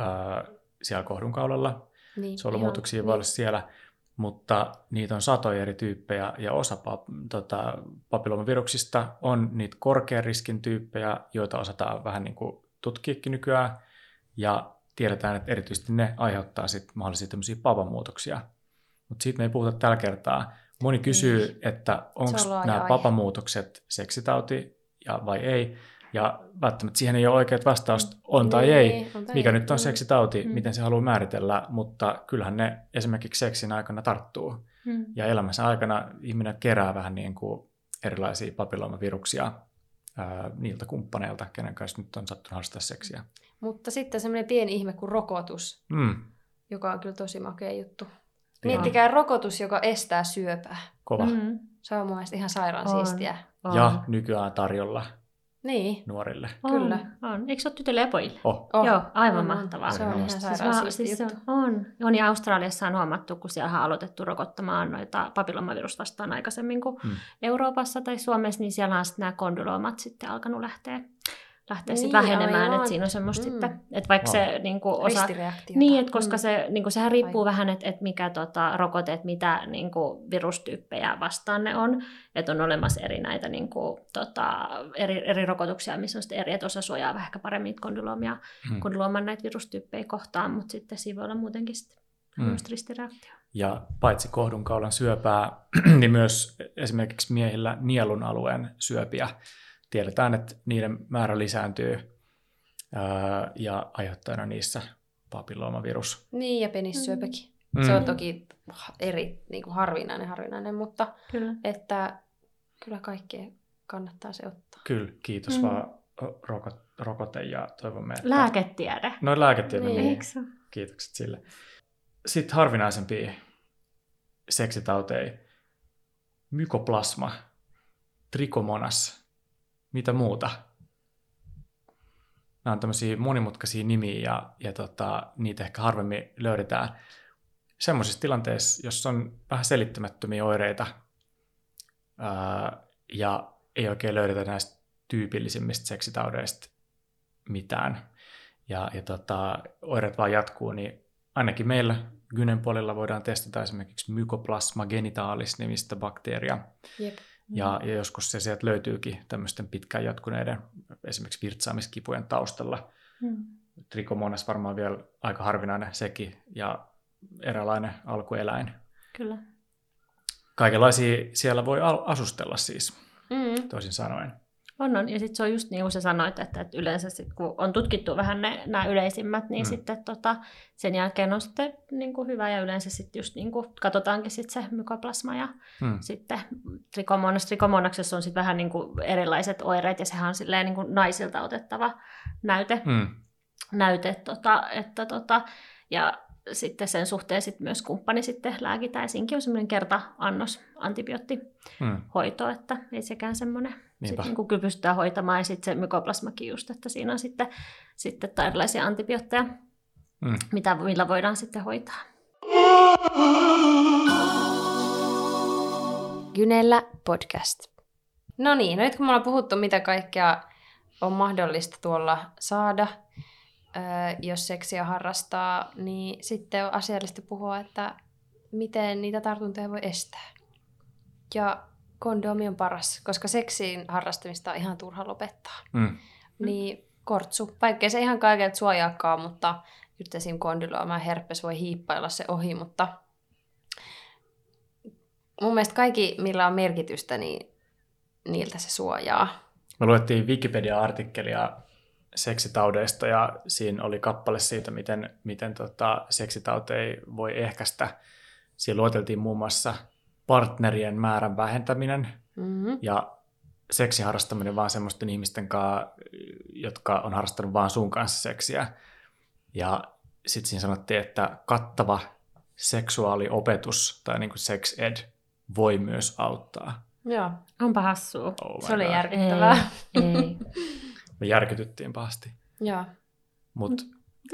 ää, siellä kohdunkaulalla. Niin, Solumuutoksia voi olla niin. siellä, mutta niitä on satoja eri tyyppejä ja osa pap, tota, papillomaviruksista on niitä korkean riskin tyyppejä, joita osataan vähän niin kuin tutkiakin nykyään. Ja tiedetään, että erityisesti ne aiheuttaa sit mahdollisia tämmöisiä papamuutoksia. Mutta siitä me ei puhuta tällä kertaa. Moni kysyy, niin. että onko nämä papamuutokset seksitauti ja vai ei. Ja välttämättä siihen ei ole oikeat vastausta, on tai niin, ei, on tai mikä ei. nyt on seksitauti, mm. miten se haluaa määritellä, mutta kyllähän ne esimerkiksi seksin aikana tarttuu. Mm. Ja elämänsä aikana ihminen kerää vähän niin kuin erilaisia papilloomaviruksia ää, niiltä kumppaneilta, kenen kanssa nyt on sattunut harrastaa seksiä. Mutta sitten semmoinen pieni ihme kuin rokotus, mm. joka on kyllä tosi makea juttu. Miettikää rokotus, joka estää syöpää. Kova. Mm. Se on mun mielestä ihan sairaan on. siistiä. On. Ja nykyään tarjolla niin. nuorille. On, Kyllä. On. Eikö se ole tytöille ja pojille? Oh. oh. Joo, aivan on, mahtavaa. Se on ihan sairaan siis, siis on. on. Ja Australiassa on huomattu, kun siellä on aloitettu rokottamaan noita papillomavirus vastaan aikaisemmin kuin hmm. Euroopassa tai Suomessa, niin siellä on sitten nämä kondyloomat sitten alkanut lähteä lähteä niin, sitten vähenemään, että siinä on semmoista mm. sitten, että vaikka wow. se niin kuin osa... Niin, että koska mm. se, niin kuin, sehän riippuu Aivan. vähän, että, että mikä tota, rokote, että mitä niin kuin, virustyyppejä vastaan ne on, että on olemassa eri näitä niin kuin, tota, eri, eri rokotuksia, missä on sitten eri, että osa suojaa vähän ehkä paremmin kondyloomia, mm. kondylooman näitä virustyyppejä kohtaan, mutta sitten siinä voi olla muutenkin sitten mm. ristireaktio. Ja paitsi kohdunkaulan syöpää, (clears throat) niin myös esimerkiksi miehillä nielun alueen syöpiä tiedetään, että niiden määrä lisääntyy ää, ja aiheuttajana niissä papilloomavirus. Niin, ja penissyöpäkin. Mm. Se on toki eri niin kuin harvinainen, harvinainen, mutta kyllä. että kyllä kaikkea kannattaa se ottaa. Kyllä, kiitos mm. vaan rokot, rokote ja toivomme, että... Lääketiede. No lääketiede, niin. niin. Kiitokset sille. Sitten harvinaisempia seksitauteja. Mykoplasma, trikomonas, mitä muuta. Nämä on tämmöisiä monimutkaisia nimiä ja, ja tota, niitä ehkä harvemmin löydetään semmoisissa tilanteissa, jos on vähän selittämättömiä oireita ää, ja ei oikein löydetä näistä tyypillisimmistä seksitaudeista mitään ja, ja tota, oireet vaan jatkuu, niin ainakin meillä Gynen puolella voidaan testata esimerkiksi Mycoplasma genitalis nimistä bakteeria. Jep. Ja, ja joskus se sieltä löytyykin tämmöisten pitkään jatkuneiden esimerkiksi virtsaamiskipujen taustalla. Hmm. Trikomonas varmaan vielä aika harvinainen sekin ja eräänlainen alkueläin. Kyllä. Kaikenlaisia siellä voi asustella siis, mm. toisin sanoen. On, on. Ja sitten se on just niin kuin sä sanoit, että, että yleensä sit, kun on tutkittu vähän ne, nämä yleisimmät, niin mm. sitten tota, sen jälkeen on sitten niin kuin hyvä ja yleensä sitten just niin kuin katsotaankin sit se mykoplasma ja mm. sitten trikomonas. Trikomonaksessa on sitten vähän niin kuin erilaiset oireet ja sehän on silleen niin kuin naisilta otettava näyte, mm. näyte tota, että tota, ja sitten sen suhteen sit myös kumppani sitten lääkitään. Siinkin on semmoinen kerta-annos antibioottihoito, mm. että ei sekään semmoinen sit niin kyllä pystytään hoitamaan. Ja sitten se mykoplasmakin just, että siinä on sitten, sitten erilaisia antibiootteja, mm. mitä, millä voidaan sitten hoitaa. Gynellä podcast. No niin, no nyt kun me ollaan puhuttu, mitä kaikkea on mahdollista tuolla saada, jos seksiä harrastaa, niin sitten on asiallista puhua, että miten niitä tartuntoja voi estää. Ja kondomi on paras, koska seksiin harrastamista on ihan turha lopettaa. Mm. Niin kortsu, vaikkei se ihan kaikilta suojaakaan, mutta just esim. kondylooma herpes voi hiippailla se ohi, mutta mun mielestä kaikki, millä on merkitystä, niin niiltä se suojaa. Me luettiin Wikipedia-artikkelia seksitaudeista ja siinä oli kappale siitä, miten, miten tota, seksitauteja voi ehkäistä. Siinä lueteltiin muun muassa partnerien määrän vähentäminen mm-hmm. ja seksiharrastaminen vaan semmoisten ihmisten kanssa, jotka on harrastanut vaan sun kanssa seksiä. Ja sitten siinä sanottiin, että kattava seksuaaliopetus tai niin kuin sex ed voi myös auttaa. Joo. Onpa hassua. Oh se oli God. järkyttävää. Ei, ei. (laughs) Me järkytyttiin pahasti. Joo. Mutta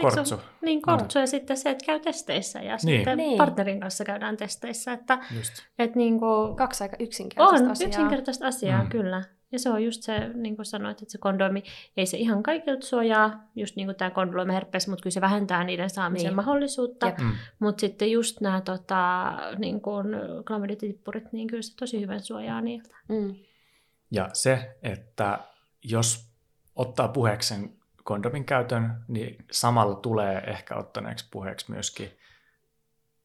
kortsu. Niin, kortsu no. ja sitten se, että käy testeissä ja niin. sitten niin. partnerin kanssa käydään testeissä. Että, Just. Et niin kuin, Kaksi aika yksinkertaista on, asiaa. yksinkertaista asiaa, mm. kyllä. Ja se on just se, niin kuin sanoit, että se kondomi ei se ihan kaikilta suojaa, just niin kuin tämä kondomiherpes, mutta kyllä se vähentää niiden saamisen niin. mahdollisuutta. Mm. Mutta sitten just nämä tota, niin kuin klamyditippurit, niin kyllä se tosi hyvän suojaa niiltä. Mm. Ja se, että jos ottaa puheeksi sen kondomin käytön, niin samalla tulee ehkä ottaneeksi puheeksi myöskin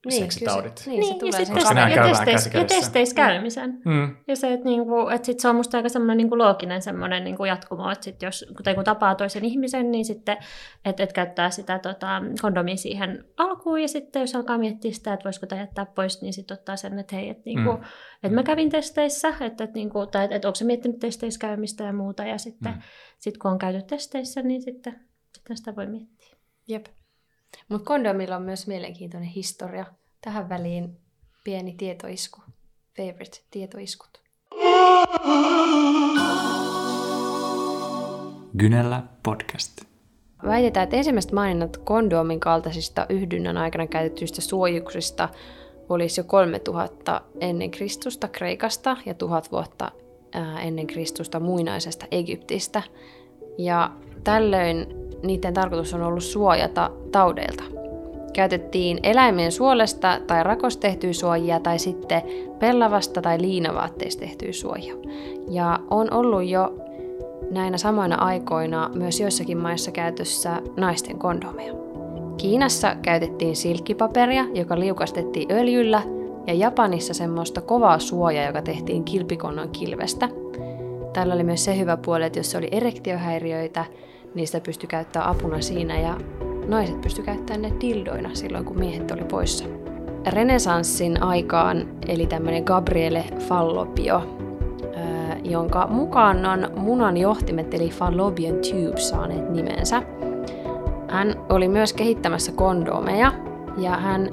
niin, seksitaudit. Se, niin, se niin, tulee ja sitten ja, testeissä, ja testeissä käymisen. Mm. Ja se, että, niinku, että sit se on musta aika semmoinen niinku looginen semmoinen niinku jatkumo, että sit jos tai kun tapaa toisen ihmisen, niin sitten että et käyttää sitä tota, kondomia siihen alkuun ja sitten jos alkaa miettiä sitä, että voisiko tämä jättää pois, niin sitten ottaa sen, että hei, että niinku, mm. et mä kävin testeissä, että et, niinku, tai että et, onko se miettinyt testeissä käymistä ja muuta ja sitten mm. sit, kun on käyty testeissä, niin sitten, sitten sitä voi miettiä. Jep. Mutta kondomilla on myös mielenkiintoinen historia. Tähän väliin pieni tietoisku. Favorite tietoiskut. Gynellä podcast. Väitetään, että ensimmäiset maininnat kondoomin kaltaisista yhdynnän aikana käytetyistä suojuksista olisi jo 3000 ennen Kristusta Kreikasta ja 1000 vuotta ennen Kristusta muinaisesta Egyptistä. Ja tällöin niiden tarkoitus on ollut suojata taudeilta. Käytettiin eläimen suolesta tai rakosta tehtyä suojia tai sitten pellavasta tai liinavaatteista tehtyä suojia. Ja on ollut jo näinä samoina aikoina myös joissakin maissa käytössä naisten kondomeja. Kiinassa käytettiin silkkipaperia, joka liukastettiin öljyllä, ja Japanissa semmoista kovaa suojaa, joka tehtiin kilpikonnan kilvestä. Tällä oli myös se hyvä puoli, että jos oli erektiohäiriöitä, niistä pystyi käyttämään apuna siinä ja naiset pysty käyttämään ne dildoina silloin, kun miehet oli poissa. Renesanssin aikaan eli tämmöinen Gabriele Fallopio, jonka mukaan on munan johtimet eli Fallopian tubes saaneet nimensä. Hän oli myös kehittämässä kondomeja ja hän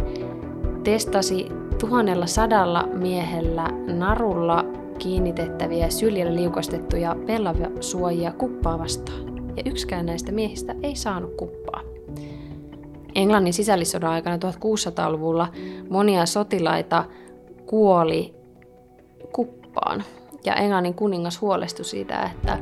testasi tuhannella sadalla miehellä narulla kiinnitettäviä syljellä liukastettuja pellavasuojia kuppaa vastaan. Ja yksikään näistä miehistä ei saanut kuppaa. Englannin sisällissodan aikana 1600-luvulla monia sotilaita kuoli kuppaan. Ja Englannin kuningas huolestui siitä, että,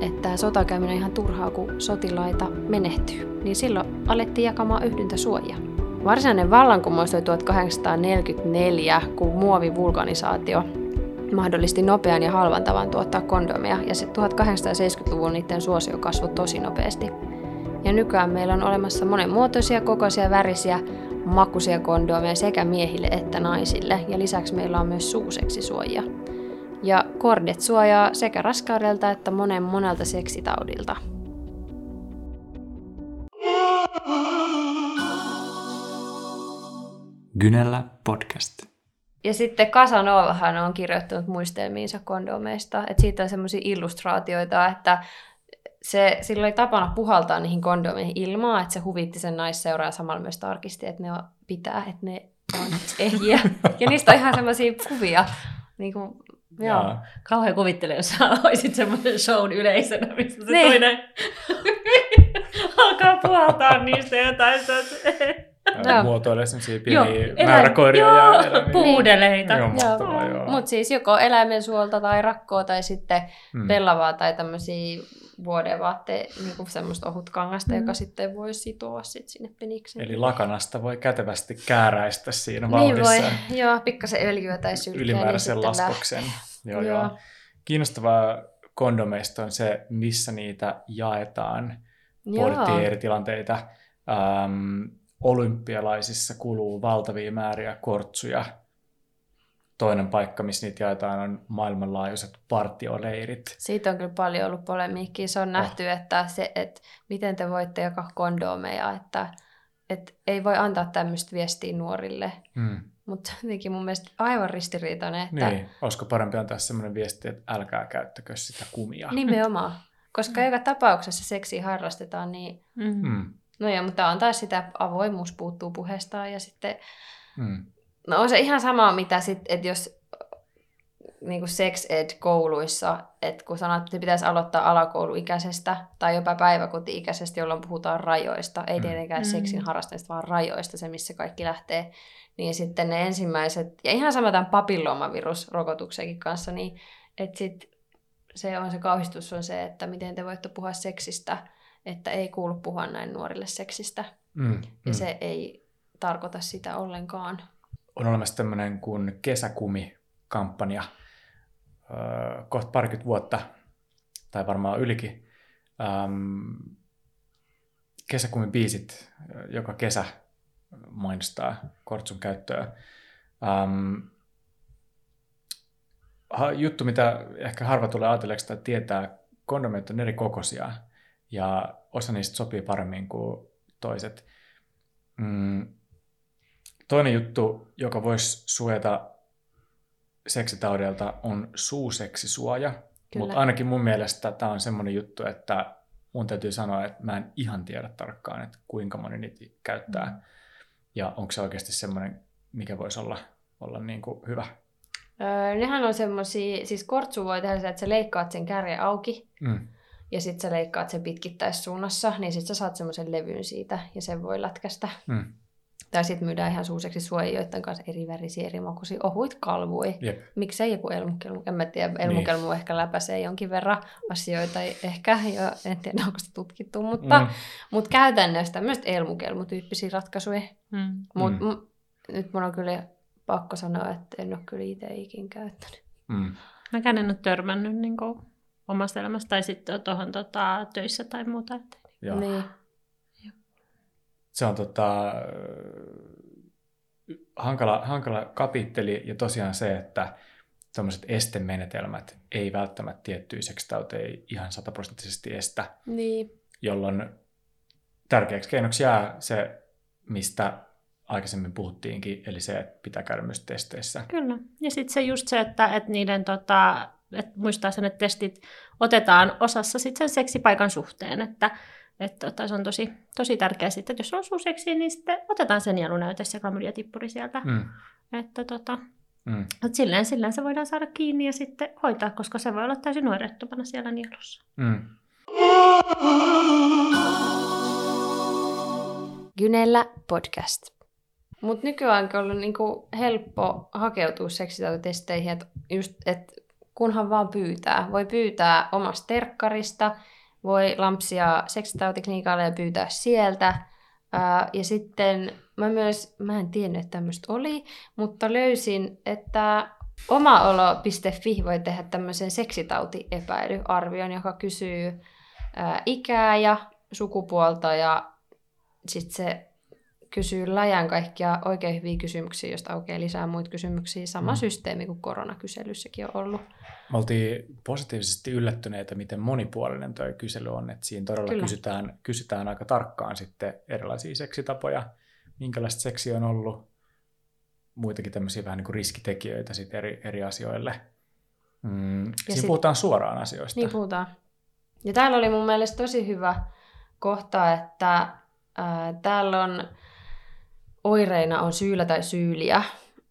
että sotakäyminen on ihan turhaa, kun sotilaita menehtyy. Niin silloin alettiin jakamaan yhdyntäsuojia. Varsinainen vallankumous oli 1844, kun muovivulkanisaatio mahdollisti nopean ja halvan tavan tuottaa kondomia, ja 1870-luvun niiden suosio kasvoi tosi nopeasti. Ja nykyään meillä on olemassa monenmuotoisia, kokoisia, värisiä, makuisia kondomeja sekä miehille että naisille. Ja lisäksi meillä on myös suuseksisuojia. Ja kordet suojaa sekä raskaudelta että monen monelta seksitaudilta. Gynellä podcast. Ja sitten Casanovahan on kirjoittanut muistelmiinsa kondomeista. Että siitä on semmoisia illustraatioita, että se, sillä oli tapana puhaltaa niihin kondomeihin ilmaa, että se huvitti sen naisseuraa ja samalla myös tarkisti, että ne on, pitää, että ne on ehjiä. Ja niistä on ihan semmoisia kuvia, niin kuin Joo. Kauhean kuvittele, jos sä olisit semmoisen shown yleisönä, missä se niin. toinen (laughs) alkaa puhaltaa niistä jotain. No. Muotoilee semmoisia pieniä joo, määräkoiria joo, ja eläimiä. puudeleita. Joo, mahtavaa, joo. Mutta siis joko eläimen suolta tai rakkoa tai sitten hmm. pellavaa tai tämmöisiä vuodevaatte, niin semmoista ohutkangasta, mm. joka sitten voi sitoa sit sinne penikseen. Eli lakanasta voi kätevästi kääräistä siinä vauhdissa. Niin voi, joo, pikkasen öljyä tai sylkeä. Niin Ylimääräisen niin laskoksen. Joo, joo. joo. Kiinnostavaa kondomeista on se, missä niitä jaetaan. Pohdittiin eri tilanteita. Ähm, olympialaisissa kuluu valtavia määriä kortsuja. Toinen paikka, missä niitä jaetaan, on maailmanlaajuiset partioleirit. Siitä on kyllä paljon ollut polemiikkiä. Se on oh. nähty, että, se, että miten te voitte jakaa kondomeja, että, että ei voi antaa tämmöistä viestiä nuorille. Hmm. Mutta jotenkin mun mielestä aivan ristiriitainen. Että... Niin, olisiko parempi antaa sellainen viesti, että älkää käyttäkö sitä kumia. Nimenomaan. Koska mm. joka tapauksessa seksi harrastetaan, niin mm. No joo, mutta on taas sitä avoimuus puuttuu puheestaan ja sitten... Mm. No on se ihan sama, mitä sitten, että jos niin sex ed kouluissa, että kun sanot, että pitäisi aloittaa alakouluikäisestä tai jopa päiväkoti-ikäisestä, jolloin puhutaan rajoista, ei mm. tietenkään mm. seksin harrastamista, vaan rajoista, se missä kaikki lähtee, niin sitten ne ensimmäiset, ja ihan sama tämän papillomavirusrokotuksenkin kanssa, niin että sitten se on se kauhistus on se, että miten te voitte puhua seksistä että ei kuulu puhua näin nuorille seksistä. Mm, ja mm. se ei tarkoita sitä ollenkaan. On olemassa tämmöinen kuin kesäkumi-kampanja, öö, kohta parikymmentä vuotta, tai varmaan ylikin. Ähm, kesäkumibiisit joka kesä mainostaa kortsun käyttöä. Juttu, mitä ehkä harva tulee ajatelleeksi tai tietää, kondomit on eri kokoisia ja osa niistä sopii paremmin kuin toiset. Mm. Toinen juttu, joka voisi suojata seksitaudelta, on suuseksisuoja. Mutta ainakin mun mielestä tämä on semmoinen juttu, että mun täytyy sanoa, että mä en ihan tiedä tarkkaan, että kuinka moni niitä käyttää. Mm. Ja onko se oikeasti semmoinen, mikä voisi olla, olla niin kuin hyvä. Öö, nehän on semmoisia, siis kortsu voi tehdä se, että sä leikkaat sen kärjen auki. Mm ja sitten sä leikkaat sen pitkittäissuunnassa, niin sitten sä saat semmoisen levyn siitä ja sen voi lätkästä. Mm. Tai sitten myydään ihan suuseksi suojijoiden kanssa eri värisiä, eri makuisia, ohuit kalvui. Yep. Miksei joku elmukelmu? En mä tiedä, elmukelmu niin. ehkä läpäisee jonkin verran asioita ehkä, ja en tiedä onko se tutkittu, mutta, mm. mutta käytännössä tämmöistä elmukelmutyyppisiä ratkaisuja. Mm. Mutta mm. nyt mun on kyllä pakko sanoa, että en ole kyllä itse ikin käyttänyt. Mm. Mäkään en ole törmännyt niin kuin omasta elämästä tai sitten tuohon tota, töissä tai muuta. Että, Joo. Niin. Se on tota, hankala, hankala kapitteli ja tosiaan se, että tämmöiset estemenetelmät ei välttämättä tiettyjä seksitauteja ihan sataprosenttisesti estä, niin. jolloin tärkeäksi keinoksi jää se, mistä aikaisemmin puhuttiinkin, eli se, että pitää käydä myös testeissä. Kyllä, ja sitten se just se, että, että niiden tota, että muistaa sen, että testit otetaan osassa sitten sen seksipaikan suhteen, että että tota, se on tosi, tosi tärkeää sitten, että jos on suuseksi, niin sitten otetaan sen nielunäyte ja klamydiatippuri sieltä. Mm. Että tota, mm. että silleen, silleen se voidaan saada kiinni ja sitten hoitaa, koska se voi olla täysin nuorettomana siellä nielussa. Mm. Gynellä podcast. Mutta nykyään on ollut niinku helppo hakeutua seksitautitesteihin, että just, et kunhan vaan pyytää. Voi pyytää omasta terkkarista, voi lampsia seksitautiklinikalla ja pyytää sieltä. ja sitten mä myös, mä en tiennyt, että tämmöistä oli, mutta löysin, että omaolo.fi voi tehdä tämmöisen seksitautiepäilyarvion, joka kysyy ikää ja sukupuolta ja sitten se kysyy läjän kaikkia oikein hyviä kysymyksiä, josta aukeaa lisää muita kysymyksiä. Sama mm. systeemi kuin koronakyselyssäkin on ollut. Me oltiin positiivisesti yllättyneitä, miten monipuolinen tuo kysely on. Että siinä todella kysytään, kysytään aika tarkkaan sitten erilaisia seksitapoja, minkälaista seksi on ollut, muitakin tämmöisiä vähän niin kuin riskitekijöitä sitten eri, eri asioille. Mm, siinä sit, puhutaan suoraan asioista. Niin puhutaan. Ja täällä oli mun mielestä tosi hyvä kohta, että ää, täällä on oireina on syyllä tai syyliä.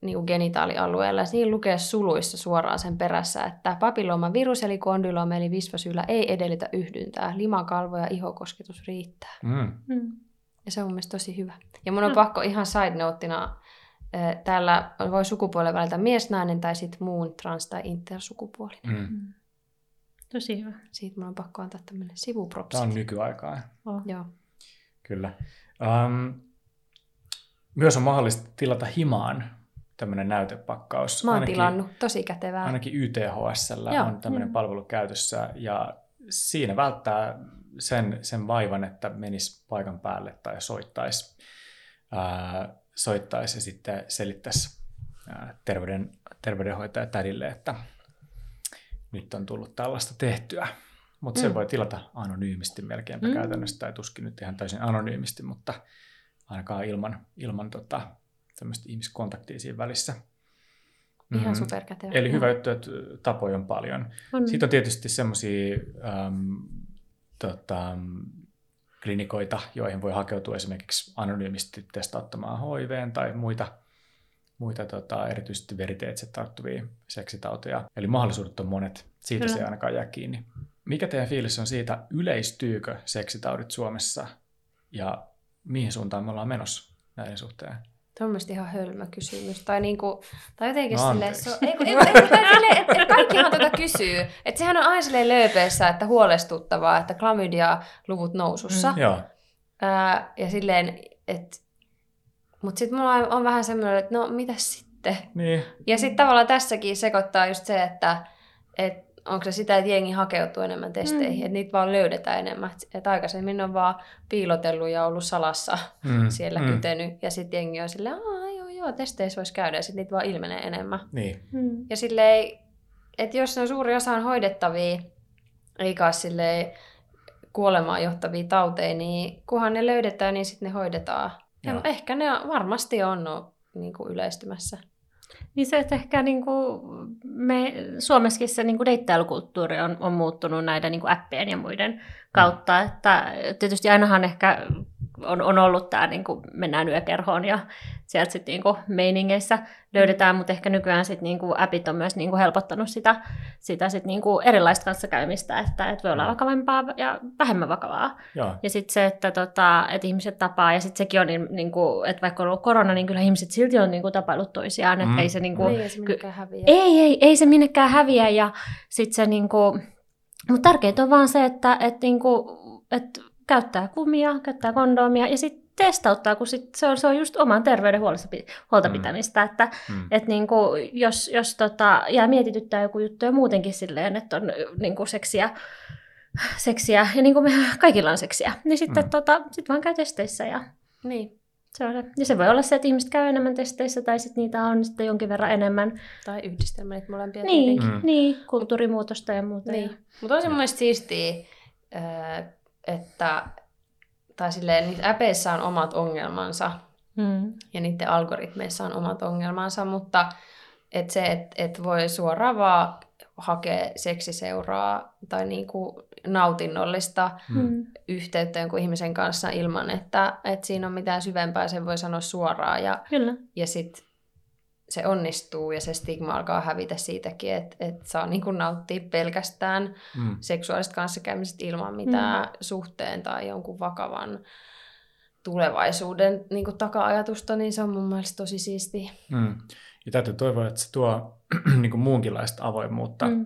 niin kuin genitaalialueella. Siinä lukee suluissa suoraan sen perässä, että papilloomavirus eli kondylooma eli visvasyllä ei edellytä yhdyntää. Limakalvo ja ihokosketus riittää. Mm. Mm. Ja se on mun mielestä tosi hyvä. Ja mun on mm. pakko ihan side noteina, täällä voi sukupuolen valita mies, nainen tai sitten muun trans- tai intersukupuolinen. Mm. Mm. Tosi hyvä. Siitä mun on pakko antaa tämmöinen sivupropsi. Tämä on nykyaikaa. Oh. Joo. Kyllä. Um, myös on mahdollista tilata himaan tämmöinen näytepakkaus. Mä oon ainakin, tilannut, tosi kätevää. Ainakin Joo, on tämmöinen mm. palvelu käytössä ja siinä välttää sen, sen vaivan, että menisi paikan päälle tai soittaisi, ää, soittaisi ja sitten selittäisi ää, terveyden, terveydenhoitaja tädille, että nyt on tullut tällaista tehtyä. Mutta mm. se voi tilata anonyymisti melkeinpä mm. käytännössä, tai tuskin nyt ihan täysin anonyymisti, mutta ainakaan ilman, ilman tota, tämmöistä ihmiskontaktia siinä välissä. Ihan mm-hmm. superkätevä. Eli hyvä juttu, että tapoja on paljon. On. Sitten on tietysti semmoisia ähm, tota, klinikoita, joihin voi hakeutua esimerkiksi anonyymisti testauttamaan HIV tai muita, muita tota, erityisesti veriteitse tarttuvia seksitauteja. Eli mahdollisuudet on monet. Siitä Kyllä. se ei ainakaan jää kiinni. Mikä teidän fiilis on siitä, yleistyykö seksitaudit Suomessa ja mihin suuntaan me ollaan menossa näiden suhteen? Tuo on ihan hölmö kysymys. Tai, niinku, tai jotenkin no, silleen, se on, ei, (laughs) ei, ei, et, et kaikkihan tätä kysyy. Että sehän on aina silleen lööpeessä, että huolestuttavaa, että klamydia-luvut nousussa. Mm, joo. Ää, ja silleen, että... Mutta sitten mulla on, on vähän semmoinen, että no mitä sitten? Niin. Ja sitten tavallaan tässäkin sekoittaa just se, että et onko se sitä, että jengi hakeutuu enemmän testeihin, mm. että niitä vaan löydetään enemmän. Että aikaisemmin on vaan piilotellut ja ollut salassa mm. siellä mm. kytenyt, ja sitten jengi on silleen, aah joo joo, testeissä voisi käydä, ja sitten niitä vaan ilmenee enemmän. Niin. Mm. Ja silleen, että jos on suuri osa on hoidettavia, eikä silleen kuolemaan johtavia tauteja, niin kunhan ne löydetään, niin sitten ne hoidetaan. Ja ehkä ne varmasti on no, niin kuin yleistymässä. Niin se, että ehkä niin kuin me Suomessakin se niin kuin deittailukulttuuri on, on muuttunut näiden niin kuin appien ja muiden kautta. Että tietysti ainahan ehkä on, on ollut tämä, niin kuin mennään yökerhoon ja sieltä sitten niin meiningeissä löydetään, mutta ehkä nykyään sitten niin kuin appit on myös niin kuin helpottanut sitä, sitä sit niin kuin erilaista kanssakäymistä, että, että voi olla vakavampaa ja vähemmän vakavaa. Joo. Ja sitten se, että, tota, että ihmiset tapaa, ja sitten sekin on, niin, niin kuin, että vaikka on ollut korona, niin kyllä ihmiset silti on niin kuin tapailut toisiaan, mm. että ei se, niin kuin, ei se minnekään häviä. Ei, ei, ei se minnekään häviä, ja sitten se niin kuin, mutta tärkeintä on vaan se, että, että, niin kuin, että käyttää kumia, käyttää kondomia ja sitten testauttaa, kun sit se, on, se on just oman terveyden huolta mm. pitämistä. Että mm. et niinku, jos, jos tota, jää mietityttää joku juttu ja muutenkin silleen, että on niinku seksiä, seksiä ja niin kuin me (laughs) kaikilla on seksiä, niin sitten mm. tota, sit vaan käy testeissä. Ja niin. Se on, ja se voi olla se, että ihmiset käy enemmän testeissä tai sitten niitä on sitten jonkin verran enemmän. Tai yhdistelmä, että molempia niin, mm. niin, kulttuurimuutosta ja muuta. Niin. Mutta on se mun siistiä, että tai silleen, niissä äpeissä on omat ongelmansa mm. ja niiden algoritmeissa on omat ongelmansa, mutta et se, että et voi suoraan vaan hakea seksiseuraa tai niinku nautinnollista mm. yhteyttä jonkun ihmisen kanssa ilman, että et siinä on mitään syvempää, sen voi sanoa suoraan. Ja, Kyllä. ja sitten se onnistuu ja se stigma alkaa hävitä siitäkin, että, että saa niin kuin nauttia pelkästään mm. seksuaalista kanssakäymisestä ilman mitään mm. suhteen tai jonkun vakavan tulevaisuuden niin kuin taka-ajatusta, niin se on mun mielestä tosi siistiä. Mm. Ja täytyy toivoa, että se tuo (clears throat) niin kuin muunkinlaista avoimuutta, mm.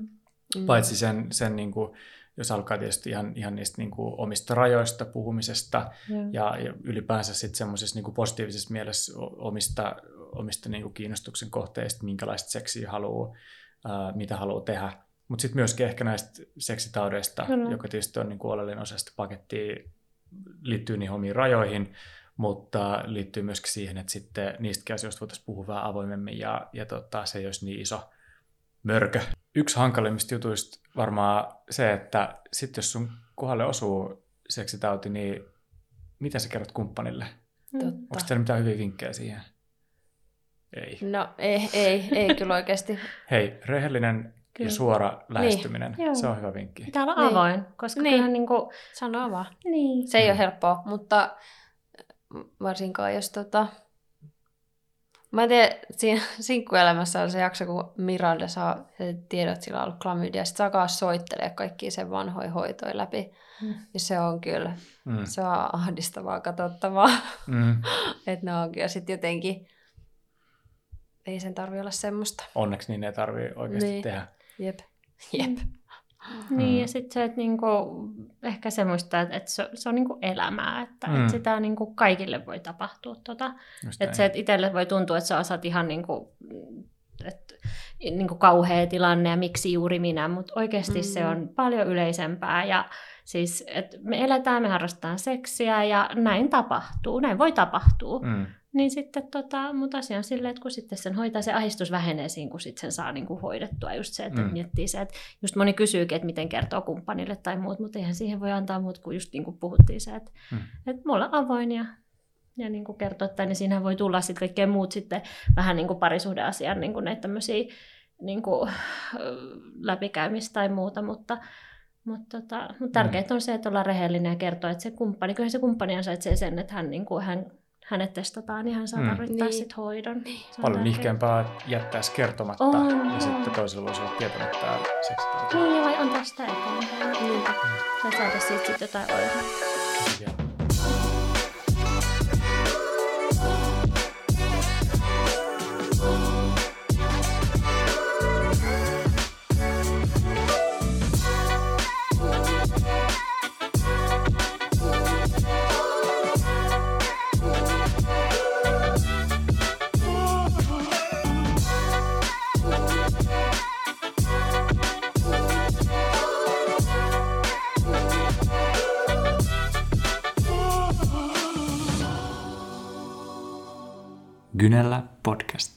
mm. paitsi sen, sen niin kuin, jos alkaa tietysti ihan, ihan niistä niin kuin omista rajoista puhumisesta mm. ja, ja ylipäänsä sitten semmoisessa niin positiivisessa mielessä omista omista niin kuin kiinnostuksen kohteista, minkälaista seksiä haluaa, ää, mitä haluaa tehdä. Mutta sitten myöskin ehkä näistä seksitaudeista, Kyllä. joka tietysti on niin kuin oleellinen osa sitä pakettia, liittyy niihin omiin rajoihin, mutta liittyy myöskin siihen, että sitten niistäkin asioista voitaisiin puhua vähän avoimemmin ja, ja tota, se ei olisi niin iso mörkö. Yksi hankalimmista jutuista varmaan se, että sitten jos sun kohdalle osuu seksitauti, niin mitä sä kerrot kumppanille? Totta. Onko teillä mitään hyviä vinkkejä siihen? Ei. No ei, ei, ei kyllä oikeasti. Hei, rehellinen kyllä. ja suora lähestyminen, niin. se on hyvä vinkki. Täällä on niin. avoin, koska niin. kyllähän niin kuin... Sanoo vaan. Niin. Se ei mm. ole helppoa, mutta varsinkaan jos tota... Mä en tiedä, siinä (laughs) sinkkuelämässä on se jakso, kun Miranda saa tiedot, sillä on ollut klamydia, sitten saa soittelee kaikki sen vanhoja hoitoja läpi. Mm. Ja se on kyllä, mm. se on ahdistavaa, katsottavaa. Mm. (laughs) että ne onkin, ja sitten jotenkin, ei sen tarvi olla semmoista. Onneksi niin ei tarvi oikeasti niin. tehdä. Jep. Jep. Mm. Niin, ja sitten se, että niinku, ehkä se muistaa, että, se, se on niinku elämää, että, mm. että sitä niinku kaikille voi tapahtua. Tota. Että se, että itselle voi tuntua, että sä osaat ihan niinku, että, niinku kauhea tilanne ja miksi juuri minä, mutta oikeasti mm. se on paljon yleisempää ja siis, että me eletään, me harrastetaan seksiä ja näin tapahtuu, näin voi tapahtua. Mm. Niin sitten, tota, mutta asia on silleen, että kun sitten sen hoitaa, se ahdistus vähenee siinä, kun sitten sen saa niin kuin hoidettua. Just se, että mm. miettii se, että just moni kysyykin, että miten kertoo kumppanille tai muut, mutta eihän siihen voi antaa muut kuin just niin kuin puhuttiin se, että, mm. että me ollaan avoin ja, ja niin kuin kertoa, että niin siinä voi tulla sitten kaikkea muut sitten vähän niin kuin parisuhdeasian niin kuin näitä tämmöisiä niin kuin, läpikäymistä tai muuta, mutta, mutta, tota, mutta tärkeintä on se, että ollaan rehellinen ja kertoo, että se kumppani, kyllä se kumppani ansaitsee sen, että hän, niin kuin, hän hänet testataan, niin hän saa mm. tarvittaa niin. sit hoidon. Niin. Paljon nihkeämpää jättäisi kertomatta on, ja sitten toisella voisi olla tietämättä seksitautia. Niin, vai antaa sitä eteenpäin. Niin. Tai saada siitä sitten jotain oireita. Gynellä podcast.